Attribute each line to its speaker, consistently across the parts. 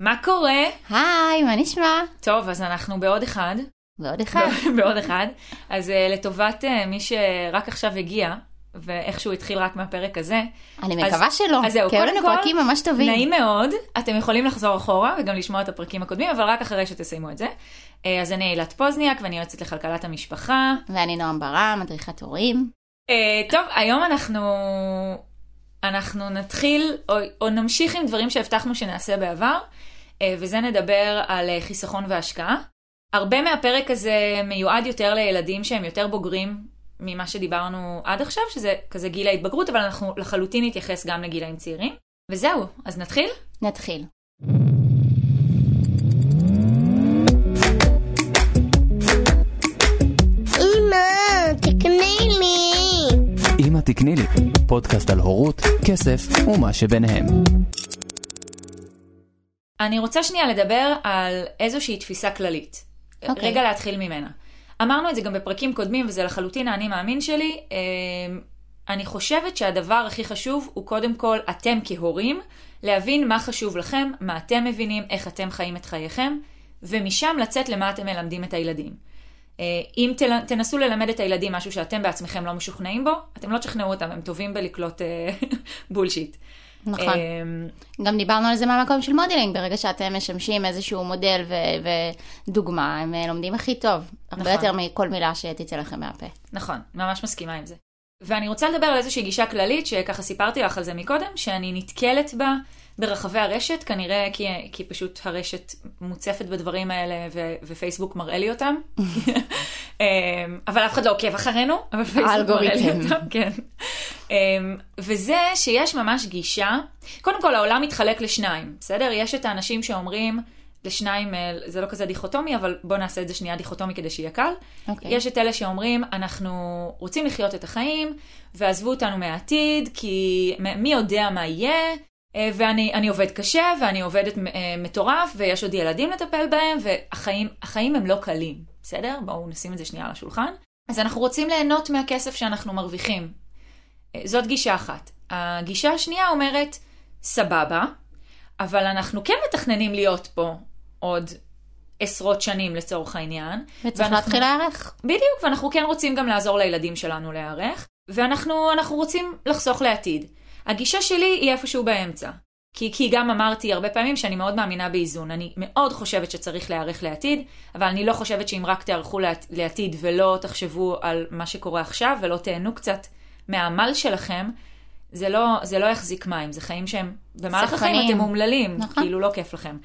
Speaker 1: מה קורה?
Speaker 2: היי, מה נשמע?
Speaker 1: טוב, אז אנחנו בעוד אחד.
Speaker 2: ועוד אחד.
Speaker 1: בעוד אחד. אז uh, לטובת uh, מי שרק עכשיו הגיע, ואיכשהו התחיל רק מהפרק הזה.
Speaker 2: אני מקווה שלא,
Speaker 1: אז זהו,
Speaker 2: כי היו לנו
Speaker 1: כל,
Speaker 2: פרקים ממש טובים.
Speaker 1: נעים מאוד, אתם יכולים לחזור אחורה וגם לשמוע את הפרקים הקודמים, אבל רק אחרי שתסיימו את זה. Uh, אז אני אילת פוזניאק ואני יועצת לכלכלת המשפחה.
Speaker 2: ואני נועם ברם, מדריכת הורים.
Speaker 1: Uh, טוב, היום אנחנו, אנחנו נתחיל, או, או נמשיך עם דברים שהבטחנו שנעשה בעבר, uh, וזה נדבר על uh, חיסכון והשקעה. הרבה מהפרק הזה מיועד יותר לילדים שהם יותר בוגרים ממה שדיברנו עד עכשיו, שזה כזה גיל ההתבגרות, אבל אנחנו לחלוטין נתייחס גם לגילאים צעירים. וזהו, אז נתחיל?
Speaker 2: נתחיל.
Speaker 3: אמא, תקני לי.
Speaker 4: אמא תקני לי, פודקאסט על הורות, כסף ומה שביניהם.
Speaker 1: אני רוצה שנייה לדבר על איזושהי תפיסה כללית.
Speaker 2: אוקיי.
Speaker 1: רגע להתחיל ממנה. אמרנו את זה גם בפרקים קודמים, וזה לחלוטין האני מאמין שלי. אה, אני חושבת שהדבר הכי חשוב הוא קודם כל אתם כהורים, להבין מה חשוב לכם, מה אתם מבינים, איך אתם חיים את חייכם, ומשם לצאת למה אתם מלמדים את הילדים. אה, אם תל- תנסו ללמד את הילדים משהו שאתם בעצמכם לא משוכנעים בו, אתם לא תשכנעו אותם, הם טובים בלקלוט אה, bullshit.
Speaker 2: נכון.
Speaker 1: אה,
Speaker 2: גם דיברנו על זה מהמקום של modeling, ברגע שאתם משמשים איזשהו מודל ו- ודוגמה, הם אה, לומדים הכי טוב. הרבה
Speaker 1: נכון.
Speaker 2: יותר מכל מילה שתצא לכם מהפה.
Speaker 1: נכון, ממש מסכימה עם זה. ואני רוצה לדבר על איזושהי גישה כללית, שככה סיפרתי לך על זה מקודם, שאני נתקלת בה ברחבי הרשת, כנראה כי, כי פשוט הרשת מוצפת בדברים האלה, ו, ופייסבוק מראה לי אותם. אמ, אבל אף אחד לא עוקב אחרינו, אבל פייסבוק מראה לי. אותם, כן. אמ, וזה שיש ממש גישה, קודם כל העולם מתחלק לשניים, בסדר? יש את האנשים שאומרים, לשניים, אה, זה לא כזה דיכוטומי, אבל בואו נעשה את זה שנייה דיכוטומי כדי שיהיה קל.
Speaker 2: אוקיי.
Speaker 1: יש את אלה שאומרים, אנחנו רוצים לחיות את החיים, ועזבו אותנו מהעתיד, כי מי יודע מה יהיה, ואני אני עובד קשה, ואני עובדת אה, מטורף, ויש עוד ילדים לטפל בהם, והחיים החיים הם לא קלים, בסדר? בואו נשים את זה שנייה על השולחן. אז אנחנו רוצים ליהנות מהכסף שאנחנו מרוויחים. אה, זאת גישה אחת. הגישה השנייה אומרת, סבבה, אבל אנחנו כן מתכננים להיות פה עוד עשרות שנים לצורך העניין.
Speaker 2: וצריך
Speaker 1: ואנחנו-
Speaker 2: להתחיל להיערך.
Speaker 1: בדיוק, ואנחנו כן רוצים גם לעזור לילדים שלנו להיערך, ואנחנו אנחנו רוצים לחסוך לעתיד. הגישה שלי היא איפשהו באמצע. כי, כי גם אמרתי הרבה פעמים שאני מאוד מאמינה באיזון. אני מאוד חושבת שצריך להיערך לעתיד, אבל אני לא חושבת שאם רק תיערכו לעת, לעתיד ולא תחשבו על מה שקורה עכשיו ולא תהנו קצת מהעמל שלכם, זה לא, זה לא יחזיק מים, זה חיים שהם, במהלך החיים. אתם אומללים,
Speaker 2: נכון.
Speaker 1: כאילו לא כיף לכם.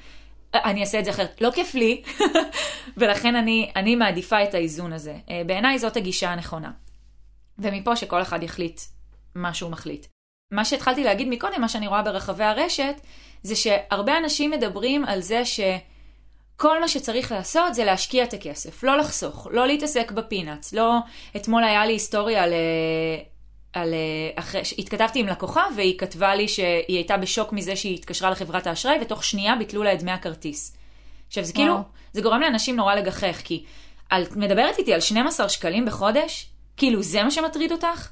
Speaker 1: אני אעשה את זה אחרת, לא כיף לי, ולכן אני, אני מעדיפה את האיזון הזה. אה, בעיניי זאת הגישה הנכונה. ומפה שכל אחד יחליט מה שהוא מחליט. מה שהתחלתי להגיד מקודם, מה שאני רואה ברחבי הרשת, זה שהרבה אנשים מדברים על זה שכל מה שצריך לעשות זה להשקיע את הכסף, לא לחסוך, לא להתעסק בפינאץ, לא... אתמול היה לי היסטוריה על... אה, על אה, אחרי, התכתבתי עם לקוחה והיא כתבה לי שהיא הייתה בשוק מזה שהיא התקשרה לחברת האשראי ותוך שנייה ביטלו לה את דמי הכרטיס. עכשיו זה כאילו. זה גורם לאנשים נורא לגחך, כי על, מדברת איתי על 12 שקלים בחודש? כאילו זה מה שמטריד אותך?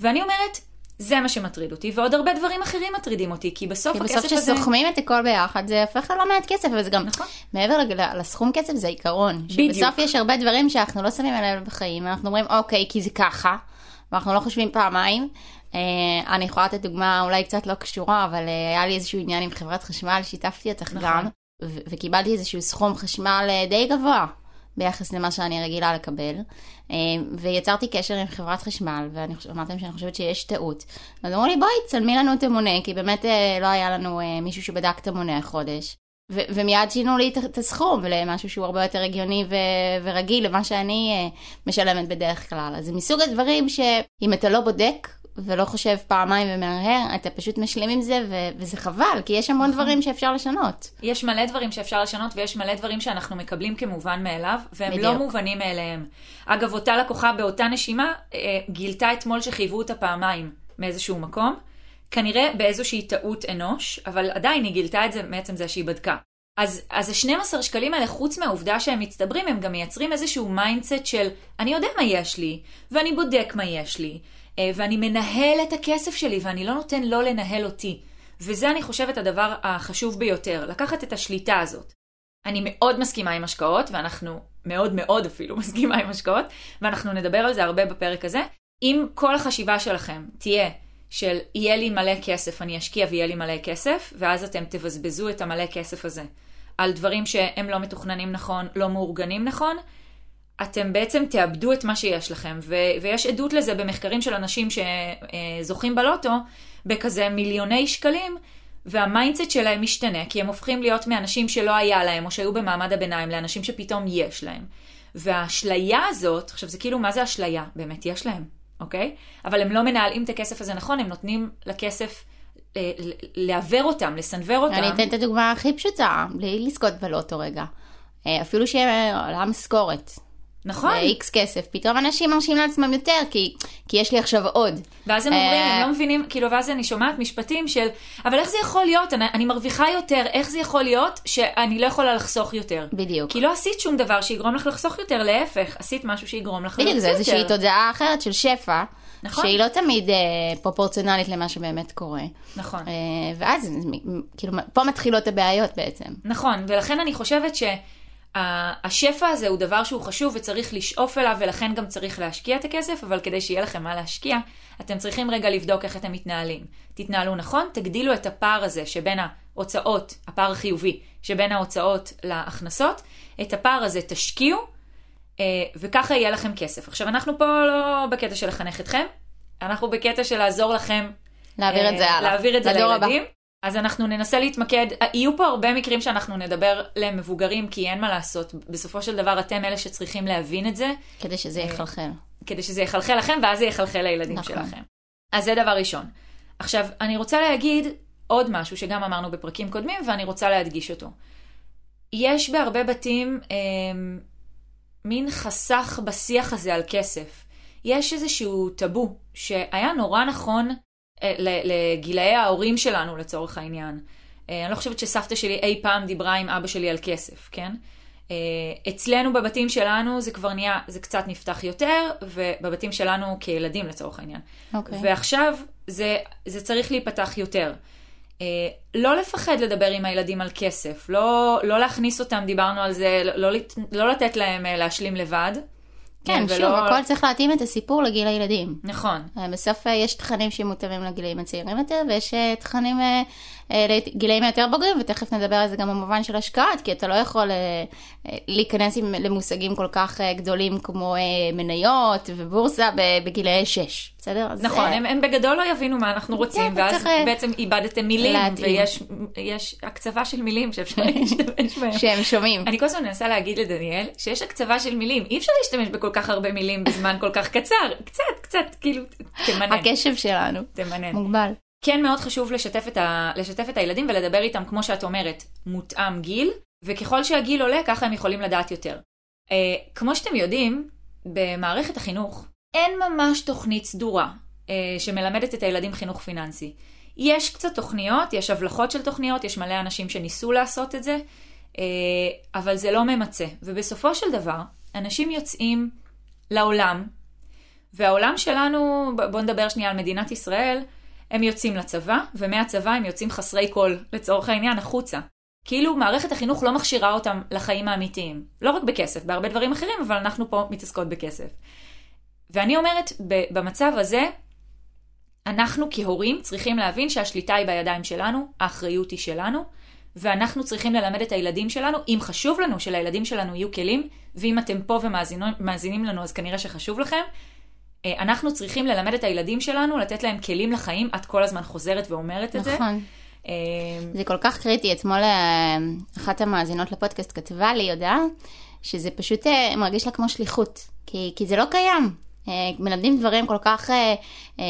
Speaker 1: ואני אומרת, זה מה שמטריד אותי, ועוד הרבה דברים אחרים מטרידים אותי, כי בסוף
Speaker 2: כי
Speaker 1: הכסף
Speaker 2: בסוף
Speaker 1: הזה...
Speaker 2: כשסוכמים את הכל ביחד זה הופך ללא מעט כסף, וזה גם
Speaker 1: נכון.
Speaker 2: מעבר לסכום כסף זה עיקרון.
Speaker 1: בדיוק.
Speaker 2: שבסוף יש הרבה דברים שאנחנו לא שמים עליהם בחיים, אנחנו אומרים אוקיי כי זה ככה, ואנחנו לא חושבים פעמיים. אה, אני יכולה לתת דוגמה אולי קצת לא קשורה, אבל אה, היה לי איזשהו עניין עם חברת חשמל, שיתפתי אותך
Speaker 1: נכון.
Speaker 2: גם, ו- וקיבלתי איזשהו סכום חשמל אה, די גבוה. ביחס למה שאני רגילה לקבל, אה, ויצרתי קשר עם חברת חשמל, ואני חושבת, אמרתם שאני חושבת שיש טעות. אז אמרו לי, בואי, צלמי לנו את המונה, כי באמת אה, לא היה לנו אה, מישהו שבדק את המונה החודש. ו- ומיד שינו לי את- הסכום למשהו שהוא הרבה יותר הגיוני ו- ורגיל למה שאני משלמת בדרך כלל. אז זה מסוג הדברים שאם אתה לא בודק ולא חושב פעמיים ומהרהר, אתה פשוט משלים עם זה, ו- וזה חבל, כי יש המון דברים שאפשר לשנות.
Speaker 1: יש מלא דברים שאפשר לשנות ויש מלא דברים שאנחנו מקבלים כמובן מאליו והם
Speaker 2: בדיוק.
Speaker 1: לא מובנים מאליהם. אגב, אותה לקוחה באותה נשימה אה, גילתה אתמול שחייבו אותה פעמיים מאיזשהו מקום, כנראה באיזושהי טעות אנוש, אבל עדיין היא גילתה את זה מעצם זה שהיא בדקה. אז, אז ה-12 שקלים האלה, חוץ מהעובדה שהם מצטברים, הם גם מייצרים איזשהו mindset של אני יודע מה יש לי, ואני בודק מה יש לי, ואני מנהל את הכסף שלי, ואני לא נותן לא לנהל אותי. וזה אני חושבת הדבר החשוב ביותר, לקחת את השליטה הזאת. אני מאוד מסכימה עם השקעות, ואנחנו מאוד מאוד אפילו מסכימה עם השקעות, ואנחנו נדבר על זה הרבה בפרק הזה. אם כל החשיבה שלכם תהיה של יהיה לי מלא כסף, אני אשקיע ויהיה לי מלא כסף, ואז אתם תבזבזו את המלא כסף הזה על דברים שהם לא מתוכננים נכון, לא מאורגנים נכון, אתם בעצם תאבדו את מה שיש לכם. ו- ויש עדות לזה במחקרים של אנשים שזוכים בלוטו בכזה מיליוני שקלים, וה mindset שלהם משתנה, כי הם הופכים להיות מאנשים שלא היה להם, או שהיו במעמד הביניים, לאנשים שפתאום יש להם. והאשליה הזאת, עכשיו זה כאילו, מה זה אשליה? באמת יש להם, אוקיי? אבל הם לא מנהלים את הכסף הזה נכון, הם נותנים לכסף אה, לעוור אותם, לסנוור אותם.
Speaker 2: אני אתן את הדוגמה הכי פשוטה, בלי לזכות בלוטו רגע. אה, אפילו שעולה משכורת.
Speaker 1: נכון.
Speaker 2: איקס כסף, פתאום אנשים מרשים לעצמם יותר, כי, כי יש לי עכשיו עוד.
Speaker 1: ואז הם אומרים,
Speaker 2: אה,
Speaker 1: הם לא מבינים, כאילו, ואז אני שומעת משפטים של, אבל איך זה יכול להיות? אני, אני מרוויחה יותר, איך זה יכול להיות שאני לא יכולה לחסוך יותר?
Speaker 2: בדיוק.
Speaker 1: כי לא עשית שום דבר שיגרום לך לחסוך יותר, להפך, עשית משהו שיגרום לך
Speaker 2: בדיוק,
Speaker 1: לחסוך
Speaker 2: זה
Speaker 1: יותר.
Speaker 2: איזושהי תודעה אחרת של שפע,
Speaker 1: נכון.
Speaker 2: שהיא לא תמיד אה, פרופורציונלית למה שבאמת קורה.
Speaker 1: נכון.
Speaker 2: אה, ואז, כאילו, פה מתחילות הבעיות בעצם.
Speaker 1: נכון, ולכן אני חושבת שהשפע הזה הוא דבר שהוא חשוב וצריך לשאוף אליו, ולכן גם צריך להשקיע את הכסף, אבל כדי שיהיה לכם מה להשקיע, אתם צריכים רגע לבדוק איך אתם מתנהלים. תתנהלו נכון, תגדילו את הפער הזה שבין ההוצאות, הפער החיובי, שבין ההוצאות להכנסות, את הפער הזה תשקיעו, אה, וככה יהיה לכם כסף. עכשיו, אנחנו פה לא בקטע של לחנך אתכם, אנחנו בקטע של לעזור לכם
Speaker 2: להעביר את זה
Speaker 1: אה,
Speaker 2: הלאה.
Speaker 1: להעביר את זה
Speaker 2: לדור הבא.
Speaker 1: אז אנחנו ננסה להתמקד, אה, יהיו פה הרבה מקרים שאנחנו נדבר למבוגרים, כי אין מה לעשות. בסופו של דבר אתם אלה שצריכים להבין את זה,
Speaker 2: כדי שזה יחלחל.
Speaker 1: כדי שזה יחלחל לכם, ואז זה יחלחל לילדים
Speaker 2: נכון.
Speaker 1: שלכם. אז זה דבר ראשון. עכשיו, אני רוצה להגיד עוד משהו שגם אמרנו בפרקים קודמים, ואני רוצה להדגיש אותו. יש בהרבה בתים אה, מין חסך בשיח הזה על כסף. יש איזשהו טאבו שהיה נורא נכון אה, לגילאי ההורים שלנו לצורך העניין. אה, אני לא חושבת שסבתא שלי אי פעם דיברה עם אבא שלי על כסף, כן? אה, אצלנו בבתים שלנו זה כבר נהיה, זה קצת נפתח יותר, ובבתים שלנו כילדים לצורך העניין.
Speaker 2: אוקיי.
Speaker 1: ועכשיו זה, זה צריך להיפתח יותר. אה, לא לפחד לדבר עם הילדים על כסף, לא, לא להכניס אותם, דיברנו על זה, לא, לא, לא לתת להם אה, להשלים לבד.
Speaker 2: כן,
Speaker 1: ולא-
Speaker 2: שוב, הכל צריך להתאים את הסיפור לגיל הילדים.
Speaker 1: נכון,
Speaker 2: אה, בסוף אה, יש תכנים שמותאמים לגילאים הצעירים יותר, ויש אה, תכנים לגילאים היותר בוגרים, ותכף נדבר על זה גם במובן של השקעות, כי אתה לא יכול להיכנס למושגים כל כך גדולים כמו מניות ובורסה בגילאי 6, בסדר? אז,
Speaker 1: נכון,
Speaker 2: אה,
Speaker 1: הם, הם בגדול לא יבינו מה אנחנו רוצים,
Speaker 2: אתה
Speaker 1: ואז
Speaker 2: צריך, אה,
Speaker 1: בעצם איבדתם מילים,
Speaker 2: להתאים.
Speaker 1: ויש יש הקצבה של מילים שאפשר להשתמש בהם.
Speaker 2: שהם שומעים.
Speaker 1: אני כל הזמן מנסה להגיד לדניאל שיש הקצבה של מילים, אי אפשר להשתמש בכל כך הרבה מילים בזמן כל כך קצר, קצת, קצת, כאילו, תמנן,
Speaker 2: הקשב שלנו
Speaker 1: תמנן.
Speaker 2: מוגבל.
Speaker 1: כן מאוד חשוב לשתף את, ה... לשתף את הילדים ולדבר איתם, כמו שאת אומרת, מותאם גיל, וככל שהגיל עולה, ככה הם יכולים לדעת יותר. אה, כמו שאתם יודעים, במערכת החינוך אין ממש תוכנית סדורה אה, שמלמדת את הילדים חינוך פיננסי. יש קצת תוכניות, יש הבלחות של תוכניות, יש מלא אנשים שניסו לעשות את זה, אה, אבל זה לא ממצה. ובסופו של דבר, אנשים יוצאים לעולם, והעולם שלנו, בואו נדבר שנייה על מדינת ישראל, הם יוצאים לצבא, ומהצבא הם יוצאים חסרי כל, לצורך העניין, החוצה. כאילו מערכת החינוך לא מכשירה אותם לחיים האמיתיים. לא רק בכסף, בהרבה דברים אחרים, אבל אנחנו פה מתעסקות בכסף. ואני אומרת, במצב הזה, אנחנו כהורים צריכים להבין שהשליטה היא בידיים שלנו, האחריות היא שלנו, ואנחנו צריכים ללמד את הילדים שלנו, אם חשוב לנו שלילדים שלנו יהיו כלים, ואם אתם פה ומאזינים לנו, אז כנראה שחשוב לכם, אה, אנחנו צריכים ללמד את הילדים שלנו, לתת להם כלים לחיים, את כל הזמן חוזרת ואומרת את זה.
Speaker 2: נכון.
Speaker 1: אה,
Speaker 2: זה כל כך קריטי. אתמול אה, אחת המאזינות לפודקאסט כתבה לי הודעה, שזה פשוט אה, מרגיש לה כמו שליחות, כי, כי זה לא קיים. אה, מלמדים דברים כל כך, אה, אה,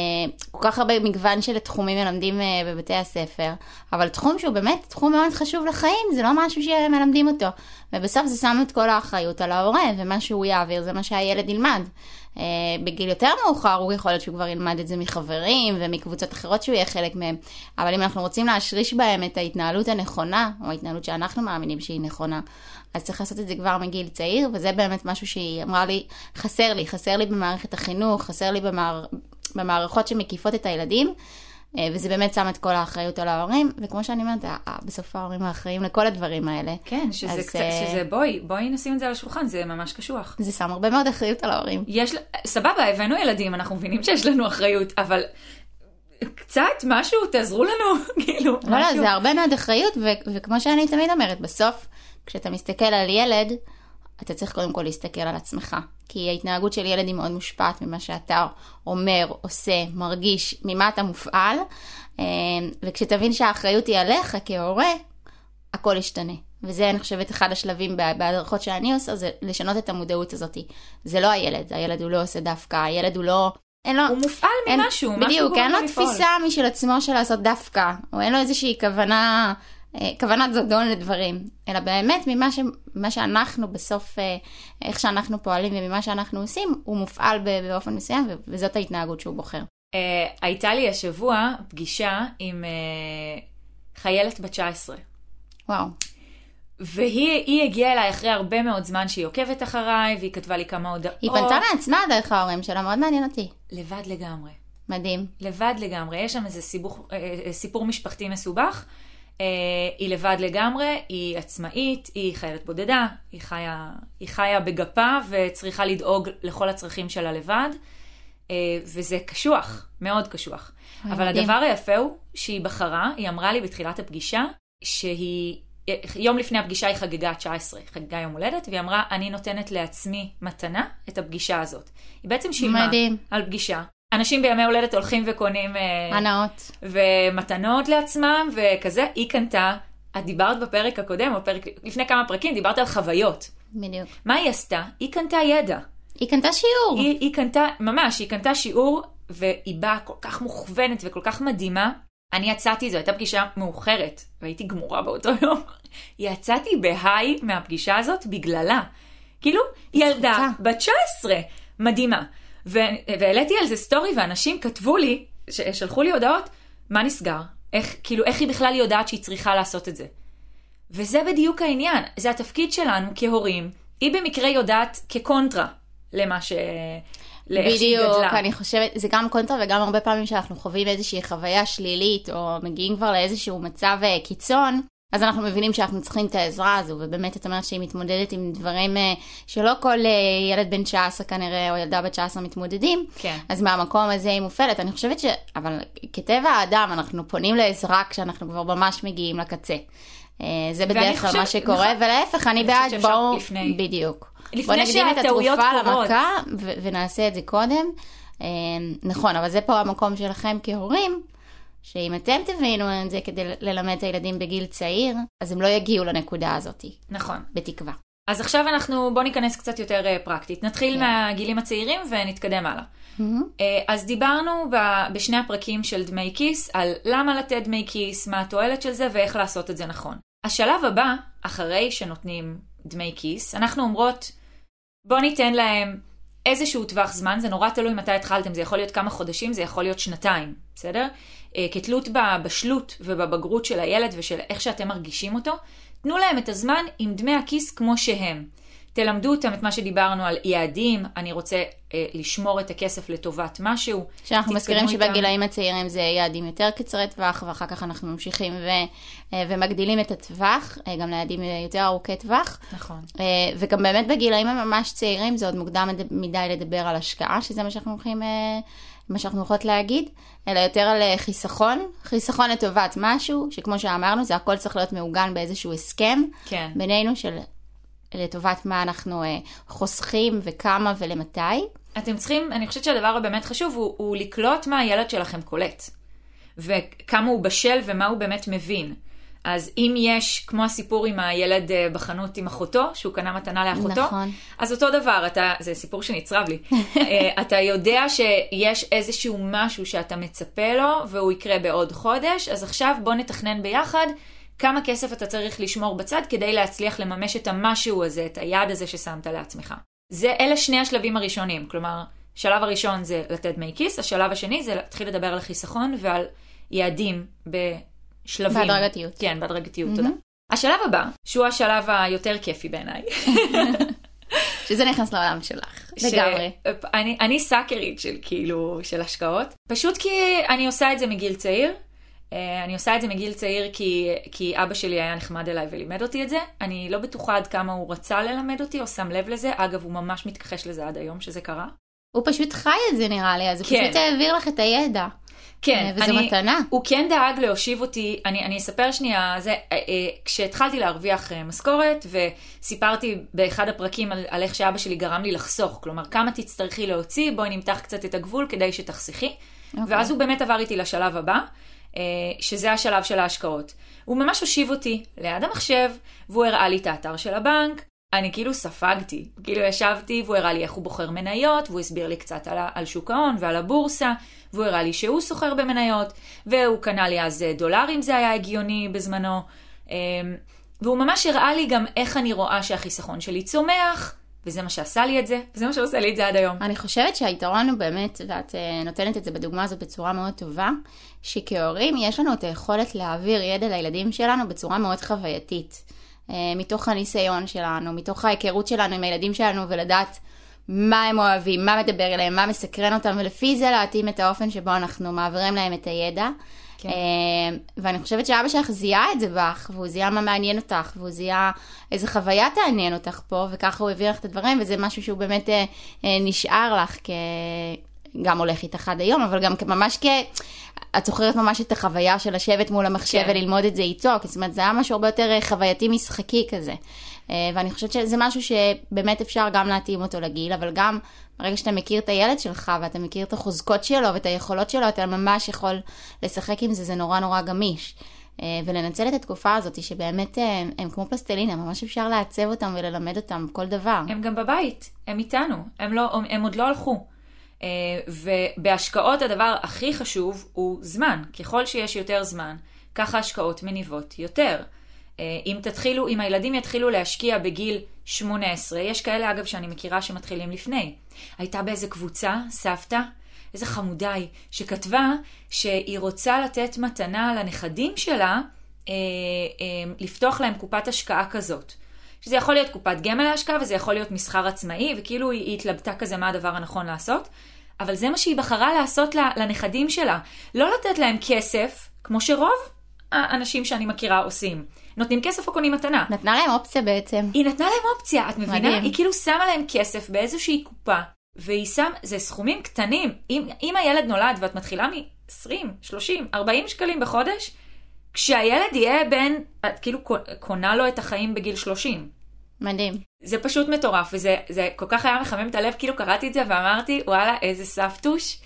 Speaker 2: כל כך הרבה מגוון של תחומים מלמדים בבתי הספר, אבל תחום שהוא באמת תחום מאוד חשוב לחיים, זה לא משהו שמלמדים אותו. ובסוף זה שם את כל האחריות על ההורה, ומה שהוא יעביר זה מה שהילד ילמד. בגיל יותר מאוחר הוא יכול להיות שהוא כבר ילמד את זה מחברים ומקבוצות אחרות שהוא יהיה חלק מהם. אבל אם אנחנו רוצים להשריש בהם את ההתנהלות הנכונה, או ההתנהלות שאנחנו מאמינים שהיא נכונה, אז צריך לעשות את זה כבר מגיל צעיר, וזה באמת משהו שהיא אמרה לי, חסר לי, חסר לי במערכת החינוך, חסר לי במער... במערכות שמקיפות את הילדים. אה, וזה באמת שם את כל האחריות על ההורים, וכמו שאני אומרת, בסוף ההורים האחראים לכל הדברים האלה.
Speaker 1: כן, שזה
Speaker 2: אז,
Speaker 1: קצת,
Speaker 2: אה,
Speaker 1: שזה בואי, בואי נשים את זה על השולחן, זה ממש קשוח.
Speaker 2: זה שם הרבה מאוד אחריות על ההורים.
Speaker 1: יש, סבבה, הבאנו ילדים, אנחנו מבינים שיש לנו אחריות, אבל קצת, משהו, תעזרו לנו, כאילו,
Speaker 2: לא, לא,
Speaker 1: משהו.
Speaker 2: זה הרבה מאוד אחריות, ו- וכמו שאני תמיד אומרת, בסוף, כשאתה מסתכל על ילד, אתה צריך קודם כל להסתכל על עצמך. כי ההתנהגות של ילד היא מאוד מושפעת ממה שאתה אומר, עושה, מרגיש, ממה אתה מופעל, אה, וכשתבין שהאחריות היא עליך כהורה, הכל ישתנה. וזה, אני חושבת, אחד השלבים בה- בהדרכות שאני עושה, זה לשנות את המודעות הזאת. זה לא הילד, הילד הוא לא עושה דווקא, הילד הוא לא... אין לו...
Speaker 1: הוא מופעל
Speaker 2: אין-
Speaker 1: ממשהו, משהו
Speaker 2: בדיוק,
Speaker 1: גורם
Speaker 2: אין לו
Speaker 1: לו לפעול.
Speaker 2: תפיסה משל עצמו של לעשות דווקא, או אין לו איזושהי כוונה, כוונת זדון לדברים, אלא באמת ממה ש, מה שאנחנו בסוף, אה, איך שאנחנו פועלים וממה שאנחנו עושים, הוא מופעל באופן מסוים, וזאת ההתנהגות שהוא בוחר.
Speaker 1: אה, הייתה לי השבוע פגישה עם אה, חיילת בת 19.
Speaker 2: וואו,
Speaker 1: והיא היא הגיעה אליי אחרי הרבה מאוד זמן שהיא עוקבת אחריי, והיא כתבה לי כמה הודעות.
Speaker 2: היא פנתה מעצמה דרך ההורים שלה, מאוד מעניין אותי.
Speaker 1: לבד לגמרי.
Speaker 2: מדהים.
Speaker 1: לבד לגמרי. יש שם איזה סיבוך, אה, אה, סיפור משפחתי מסובך. אה, היא לבד לגמרי, היא עצמאית, היא חיילת בודדה, היא חיה, היא חיה בגפה וצריכה לדאוג לכל הצרכים שלה לבד. אה, וזה קשוח, מאוד קשוח. אבל
Speaker 2: מדהים.
Speaker 1: הדבר היפה הוא שהיא בחרה, היא אמרה לי בתחילת הפגישה, שהיא, יום לפני הפגישה היא חגגה 19, היא חגגה יום הולדת, והיא אמרה, אני נותנת לעצמי מתנה את הפגישה הזאת. היא בעצם שילמה
Speaker 2: מדהים.
Speaker 1: על פגישה. אנשים בימי הולדת הולכים וקונים אה,
Speaker 2: הנאות.
Speaker 1: ומתנות לעצמם וכזה, היא קנתה, את דיברת בפרק הקודם, או פרק, לפני כמה פרקים, דיברת על חוויות.
Speaker 2: בדיוק.
Speaker 1: מה היא עשתה? היא קנתה ידע.
Speaker 2: היא קנתה שיעור.
Speaker 1: היא, היא קנתה, ממש, היא קנתה שיעור, והיא באה כל כך מוכוונת וכל כך מדהימה. אני יצאתי, זו הייתה פגישה מאוחרת, והייתי גמורה באותו יום. יצאתי בהיי מהפגישה הזאת בגללה. כאילו, ילדה. בת 19, מדהימה. והעליתי על זה סטורי, ואנשים כתבו לי, שלחו לי הודעות, מה נסגר? איך, כאילו, איך היא בכלל יודעת שהיא צריכה לעשות את זה? וזה בדיוק העניין, זה התפקיד שלנו כהורים. היא במקרה יודעת כקונטרה למה ש... לאיך שהיא
Speaker 2: בדיוק,
Speaker 1: גדלה.
Speaker 2: אני חושבת, זה גם קונטרה וגם הרבה פעמים שאנחנו חווים איזושהי חוויה שלילית, או מגיעים כבר לאיזשהו מצב אה, קיצון, אז אנחנו מבינים שאנחנו צריכים את העזרה הזו, ובאמת את אומרת שהיא מתמודדת עם דברים אה, שלא כל אה, ילד בן 19 כנראה, או ילדה בת 19 מתמודדים,
Speaker 1: כן.
Speaker 2: אז מהמקום הזה היא מופעלת. אני חושבת ש... אבל כטבע האדם, אנחנו פונים לעזרה כשאנחנו כבר ממש מגיעים לקצה. אה, זה בדרך כלל מה שקורה,
Speaker 1: נכון.
Speaker 2: ולהפך, אני בעד, בואו...
Speaker 1: לפני.
Speaker 2: בדיוק.
Speaker 1: לפני
Speaker 2: בוא נקדים את
Speaker 1: שהטעויות
Speaker 2: התרופה
Speaker 1: קורות.
Speaker 2: למכה, ונעשה את זה קודם. נכון, אבל זה פה המקום שלכם כהורים, שאם אתם תבינו את זה כדי ללמד את הילדים בגיל צעיר, אז הם לא יגיעו לנקודה הזאת,
Speaker 1: נכון.
Speaker 2: בתקווה.
Speaker 1: אז עכשיו אנחנו, בואו ניכנס קצת יותר אה, פרקטית. נתחיל
Speaker 2: כן.
Speaker 1: מהגילים הצעירים ונתקדם הלאה. אה, אז דיברנו ב- בשני הפרקים של דמי כיס על למה לתת דמי כיס, מה התועלת של זה ואיך לעשות את זה נכון. השלב הבא, אחרי שנותנים דמי כיס, אנחנו אומרות, בואו ניתן להם איזשהו טווח זמן, זה נורא תלוי מתי התחלתם, זה יכול להיות כמה חודשים, זה יכול להיות שנתיים, בסדר? אה, כתלות בבשלות ובבגרות של הילד ושל איך שאתם מרגישים אותו, תנו להם את הזמן עם דמי הכיס כמו שהם. תלמדו אותם את מה שדיברנו על יעדים, אני רוצה אה, לשמור את הכסף לטובת משהו.
Speaker 2: שאנחנו מזכירים. שבגילאים הצעירים זה יעדים יותר קצרי טווח, ואחר כך אנחנו ממשיכים ו- אה, ומגדילים את הטווח, אה, גם ליעדים יותר ארוכי טווח.
Speaker 1: נכון.
Speaker 2: אה, וגם באמת בגילאים הממש צעירים זה עוד מוקדם מד- מדי לדבר על השקעה, שזה מה שאנחנו הולכים, אה, מה שאנחנו הולכות להגיד, אלא יותר על אה, חיסכון, חיסכון לטובת משהו, שכמו שאמרנו, זה הכל צריך להיות מעוגן באיזשהו הסכם
Speaker 1: כן.
Speaker 2: בינינו של לטובת מה אנחנו אה, חוסכים וכמה ולמתי.
Speaker 1: אתם צריכים, אני חושבת שהדבר הבאמת חשוב הוא, הוא לקלוט מה הילד שלכם קולט. וכמה הוא בשל ומה הוא באמת מבין. אז אם יש, כמו הסיפור עם הילד אה, בחנות עם אחותו, שהוא קנה מתנה לאחותו,
Speaker 2: נכון.
Speaker 1: אז אותו דבר, אתה, זה סיפור שנצרב לי, אה, אתה יודע שיש איזשהו משהו שאתה מצפה לו, והוא יקרה בעוד חודש, אז עכשיו בוא נתכנן ביחד כמה כסף אתה צריך לשמור בצד כדי להצליח לממש את המשהו הזה, את היעד הזה ששמת לעצמך. זה, אלה שני השלבים הראשונים, כלומר, השלב הראשון זה לתת דמי כיס, השלב השני זה להתחיל לדבר על החיסכון ועל יעדים בשלבים.
Speaker 2: בהדרגתיות.
Speaker 1: כן, בהדרגתיות, תודה. השלב הבא, שהוא השלב היותר כיפי בעיניי,
Speaker 2: שזה נכנס לעולם שלך,
Speaker 1: ש-
Speaker 2: לגמרי.
Speaker 1: אני, אני סאקרית של כאילו, של השקעות. פשוט כי אני עושה את זה מגיל צעיר. אה, אני עושה את זה מגיל צעיר כי, כי אבא שלי היה נחמד אליי ולימד אותי את זה. אני לא בטוחה עד כמה הוא רצה ללמד אותי או שם לב לזה. אגב, הוא ממש מתכחש לזה עד היום שזה קרה.
Speaker 2: הוא פשוט חי את זה נראה לי, אז הוא
Speaker 1: כן.
Speaker 2: פשוט העביר לך את הידע.
Speaker 1: כן,
Speaker 2: אה, וזו מתנה.
Speaker 1: הוא כן דאג להושיב אותי, אני, אני אספר שנייה, זה, אה, אה, כשהתחלתי להרוויח משכורת, וסיפרתי באחד הפרקים על, על איך שאבא שלי גרם לי לחסוך, כלומר, כמה תצטרכי להוציא, בואי נמתח קצת את הגבול כדי שתחסכי.
Speaker 2: אוקיי.
Speaker 1: ואז הוא באמת עבר איתי לשלב הבא, שזה השלב של ההשקעות. הוא ממש הושיב אותי ליד המחשב, והוא הראה לי את האתר של הבנק. אני כאילו ספגתי, כאילו ישבתי והוא הראה לי איך הוא בוחר מניות, והוא הסביר לי קצת על, על שוק ההון ועל הבורסה, והוא הראה לי שהוא סוחר במניות, והוא קנה לי אז אה, דולרים, זה היה הגיוני בזמנו. אה, והוא ממש הראה לי גם איך אני רואה שהחיסכון שלי צומח, וזה מה שעשה לי את זה, וזה מה שעושה לי את זה עד היום.
Speaker 2: אני חושבת שהיתרון הוא באמת, ואת אה, נותנת את זה בדוגמה הזאת בצורה מאוד טובה, שכהורים יש לנו את היכולת להעביר ידע לילדים שלנו בצורה מאוד חווייתית. אה, מתוך הניסיון שלנו, מתוך ההיכרות שלנו עם הילדים שלנו, ולדעת מה הם אוהבים, מה מדבר אליהם, מה מסקרן אותם, ולפי זה להתאים את האופן שבו אנחנו מעבירים להם את הידע.
Speaker 1: כן.
Speaker 2: אה, ואני חושבת שאבא שלך זיהה את זה בך, והוא זיהה מה מעניין אותך, והוא זיהה איזה חוויה תעניין אותך פה, וככה הוא הביא לך את הדברים, וזה משהו שהוא באמת אה, נשאר לך כ... גם הולך איתך עד היום, אבל גם ממש כ... את זוכרת ממש את החוויה של לשבת מול המחשב
Speaker 1: כן.
Speaker 2: וללמוד את זה איתו, כי זאת אומרת, זה היה משהו הרבה יותר אה, חווייתי משחקי כזה. אה, ואני חושבת שזה משהו שבאמת אפשר גם להתאים אותו לגיל, אבל גם ברגע שאתה מכיר את הילד שלך ואתה מכיר את החוזקות שלו ואת היכולות שלו, אתה ממש יכול לשחק עם זה, זה נורא נורא גמיש. אה, ולנצל את התקופה הזאת, שבאמת אה, הם כמו פלסטלינה, ממש אפשר לעצב אותם וללמד אותם כל דבר.
Speaker 1: הם גם בבית, הם איתנו, הם, לא, הם עוד לא הלכו. אה, ובהשקעות הדבר הכי חשוב הוא זמן. ככל שיש יותר זמן, ככה השקעות מניבות יותר. אה, אם תתחילו, אם הילדים יתחילו להשקיע בגיל 18, יש כאלה אגב שאני מכירה שמתחילים לפני. הייתה באיזה קבוצה, סבתא, איזה חמודה היא, שכתבה שהיא רוצה לתת מתנה לנכדים שלה, אה, אה, לפתוח להם קופת השקעה כזאת. שזה יכול להיות קופת גמל להשקעה וזה יכול להיות מסחר עצמאי, וכאילו היא, התלבטה כזה מה הדבר הנכון לעשות, אבל זה מה שהיא בחרה לעשות לנכדים שלה. לא לתת להם כסף, כמו שרוב האנשים שאני מכירה עושים. נותנים כסף או קונים מתנה.
Speaker 2: נתנה להם אופציה בעצם.
Speaker 1: היא נתנה להם אופציה, את מבינה?
Speaker 2: מדהים.
Speaker 1: היא כאילו שמה להם כסף באיזושהי קופה, והיא שם, זה סכומים קטנים. אם, אם הילד נולד ואת מתחילה מ-20, 30, 40 שקלים בחודש, כשהילד יהיה בן, את כאילו קונה לו את החיים בגיל 30.
Speaker 2: מדהים.
Speaker 1: זה פשוט מטורף, וזה זה כל כך היה מחמם את הלב, כאילו קראתי את זה ואמרתי, וואלה, איזה סבתוש,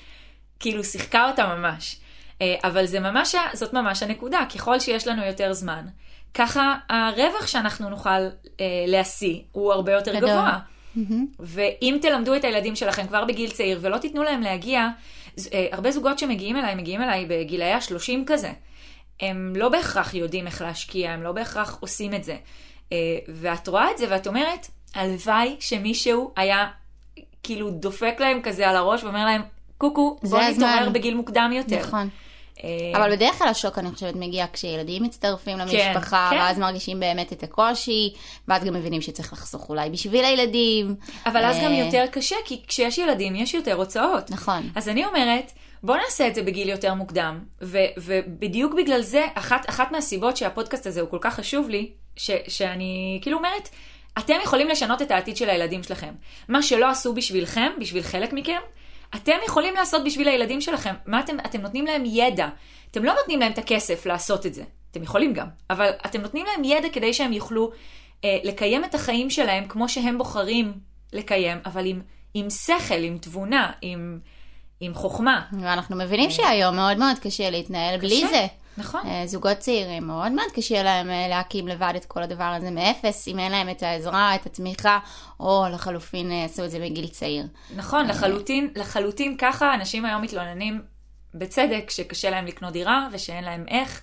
Speaker 1: כאילו שיחקה אותה ממש. אה, אבל זה ממש, זאת ממש הנקודה, ככל שיש לנו יותר זמן, ככה הרווח שאנחנו נוכל אה, להשיא הוא הרבה יותר
Speaker 2: גדול.
Speaker 1: גבוה. ואם תלמדו את הילדים שלכם כבר בגיל צעיר ולא תיתנו להם להגיע, אה, הרבה זוגות שמגיעים אליי, מגיעים אליי בגילאי ה-30 כזה. הם לא בהכרח יודעים איך להשקיע, הם לא בהכרח עושים את זה. אה, ואת רואה את זה ואת אומרת, הלוואי שמישהו היה כאילו דופק להם כזה על הראש ואומר להם, קוקו, בוא
Speaker 2: הזמן."
Speaker 1: נתעורר בגיל מוקדם יותר.
Speaker 2: נכון.
Speaker 1: אה,
Speaker 2: אבל בדרך כלל השוק, אני חושבת, מגיע כשילדים מצטרפים למשפחה,
Speaker 1: כן.
Speaker 2: ואז מרגישים באמת את הקושי, ואז גם מבינים שצריך לחסוך אולי בשביל הילדים.
Speaker 1: אבל אז גם
Speaker 2: אה,
Speaker 1: יותר קשה, כי כשיש ילדים יש יותר הוצאות.
Speaker 2: נכון.
Speaker 1: אז אני אומרת, בוא נעשה את זה בגיל יותר מוקדם, ו- ובדיוק בגלל זה, אחת, אחת מהסיבות שהפודקאסט הזה הוא כל כך חשוב לי, ש- שאני כאילו אומרת, אתם יכולים לשנות את העתיד של הילדים שלכם. מה שלא עשו בשבילכם, בשביל חלק מכם, אתם יכולים לעשות בשביל הילדים שלכם. מה אתם, אתם נותנים להם ידע. אתם לא נותנים להם את הכסף לעשות את זה. אתם יכולים גם, אבל אתם נותנים להם ידע כדי שהם יוכלו אה, לקיים את החיים שלהם כמו שהם בוחרים לקיים, אבל עם, עם שכל, עם תבונה, עם, עם חוכמה.
Speaker 2: ואנחנו מבינים שהיום מאוד מאוד קשה להתנהל בלי
Speaker 1: קשה.
Speaker 2: זה.
Speaker 1: נכון.
Speaker 2: אה, זוגות צעירים, מאוד מאוד קשה להם אה, להקים לבד את כל הדבר הזה מאפס, אם אין להם את העזרה, את התמיכה, או לחלופין אה, עשו את זה בגיל צעיר.
Speaker 1: נכון, לחלוטין, לחלוטין ככה אנשים היום מתלוננים בצדק שקשה להם לקנות דירה ושאין להם איך.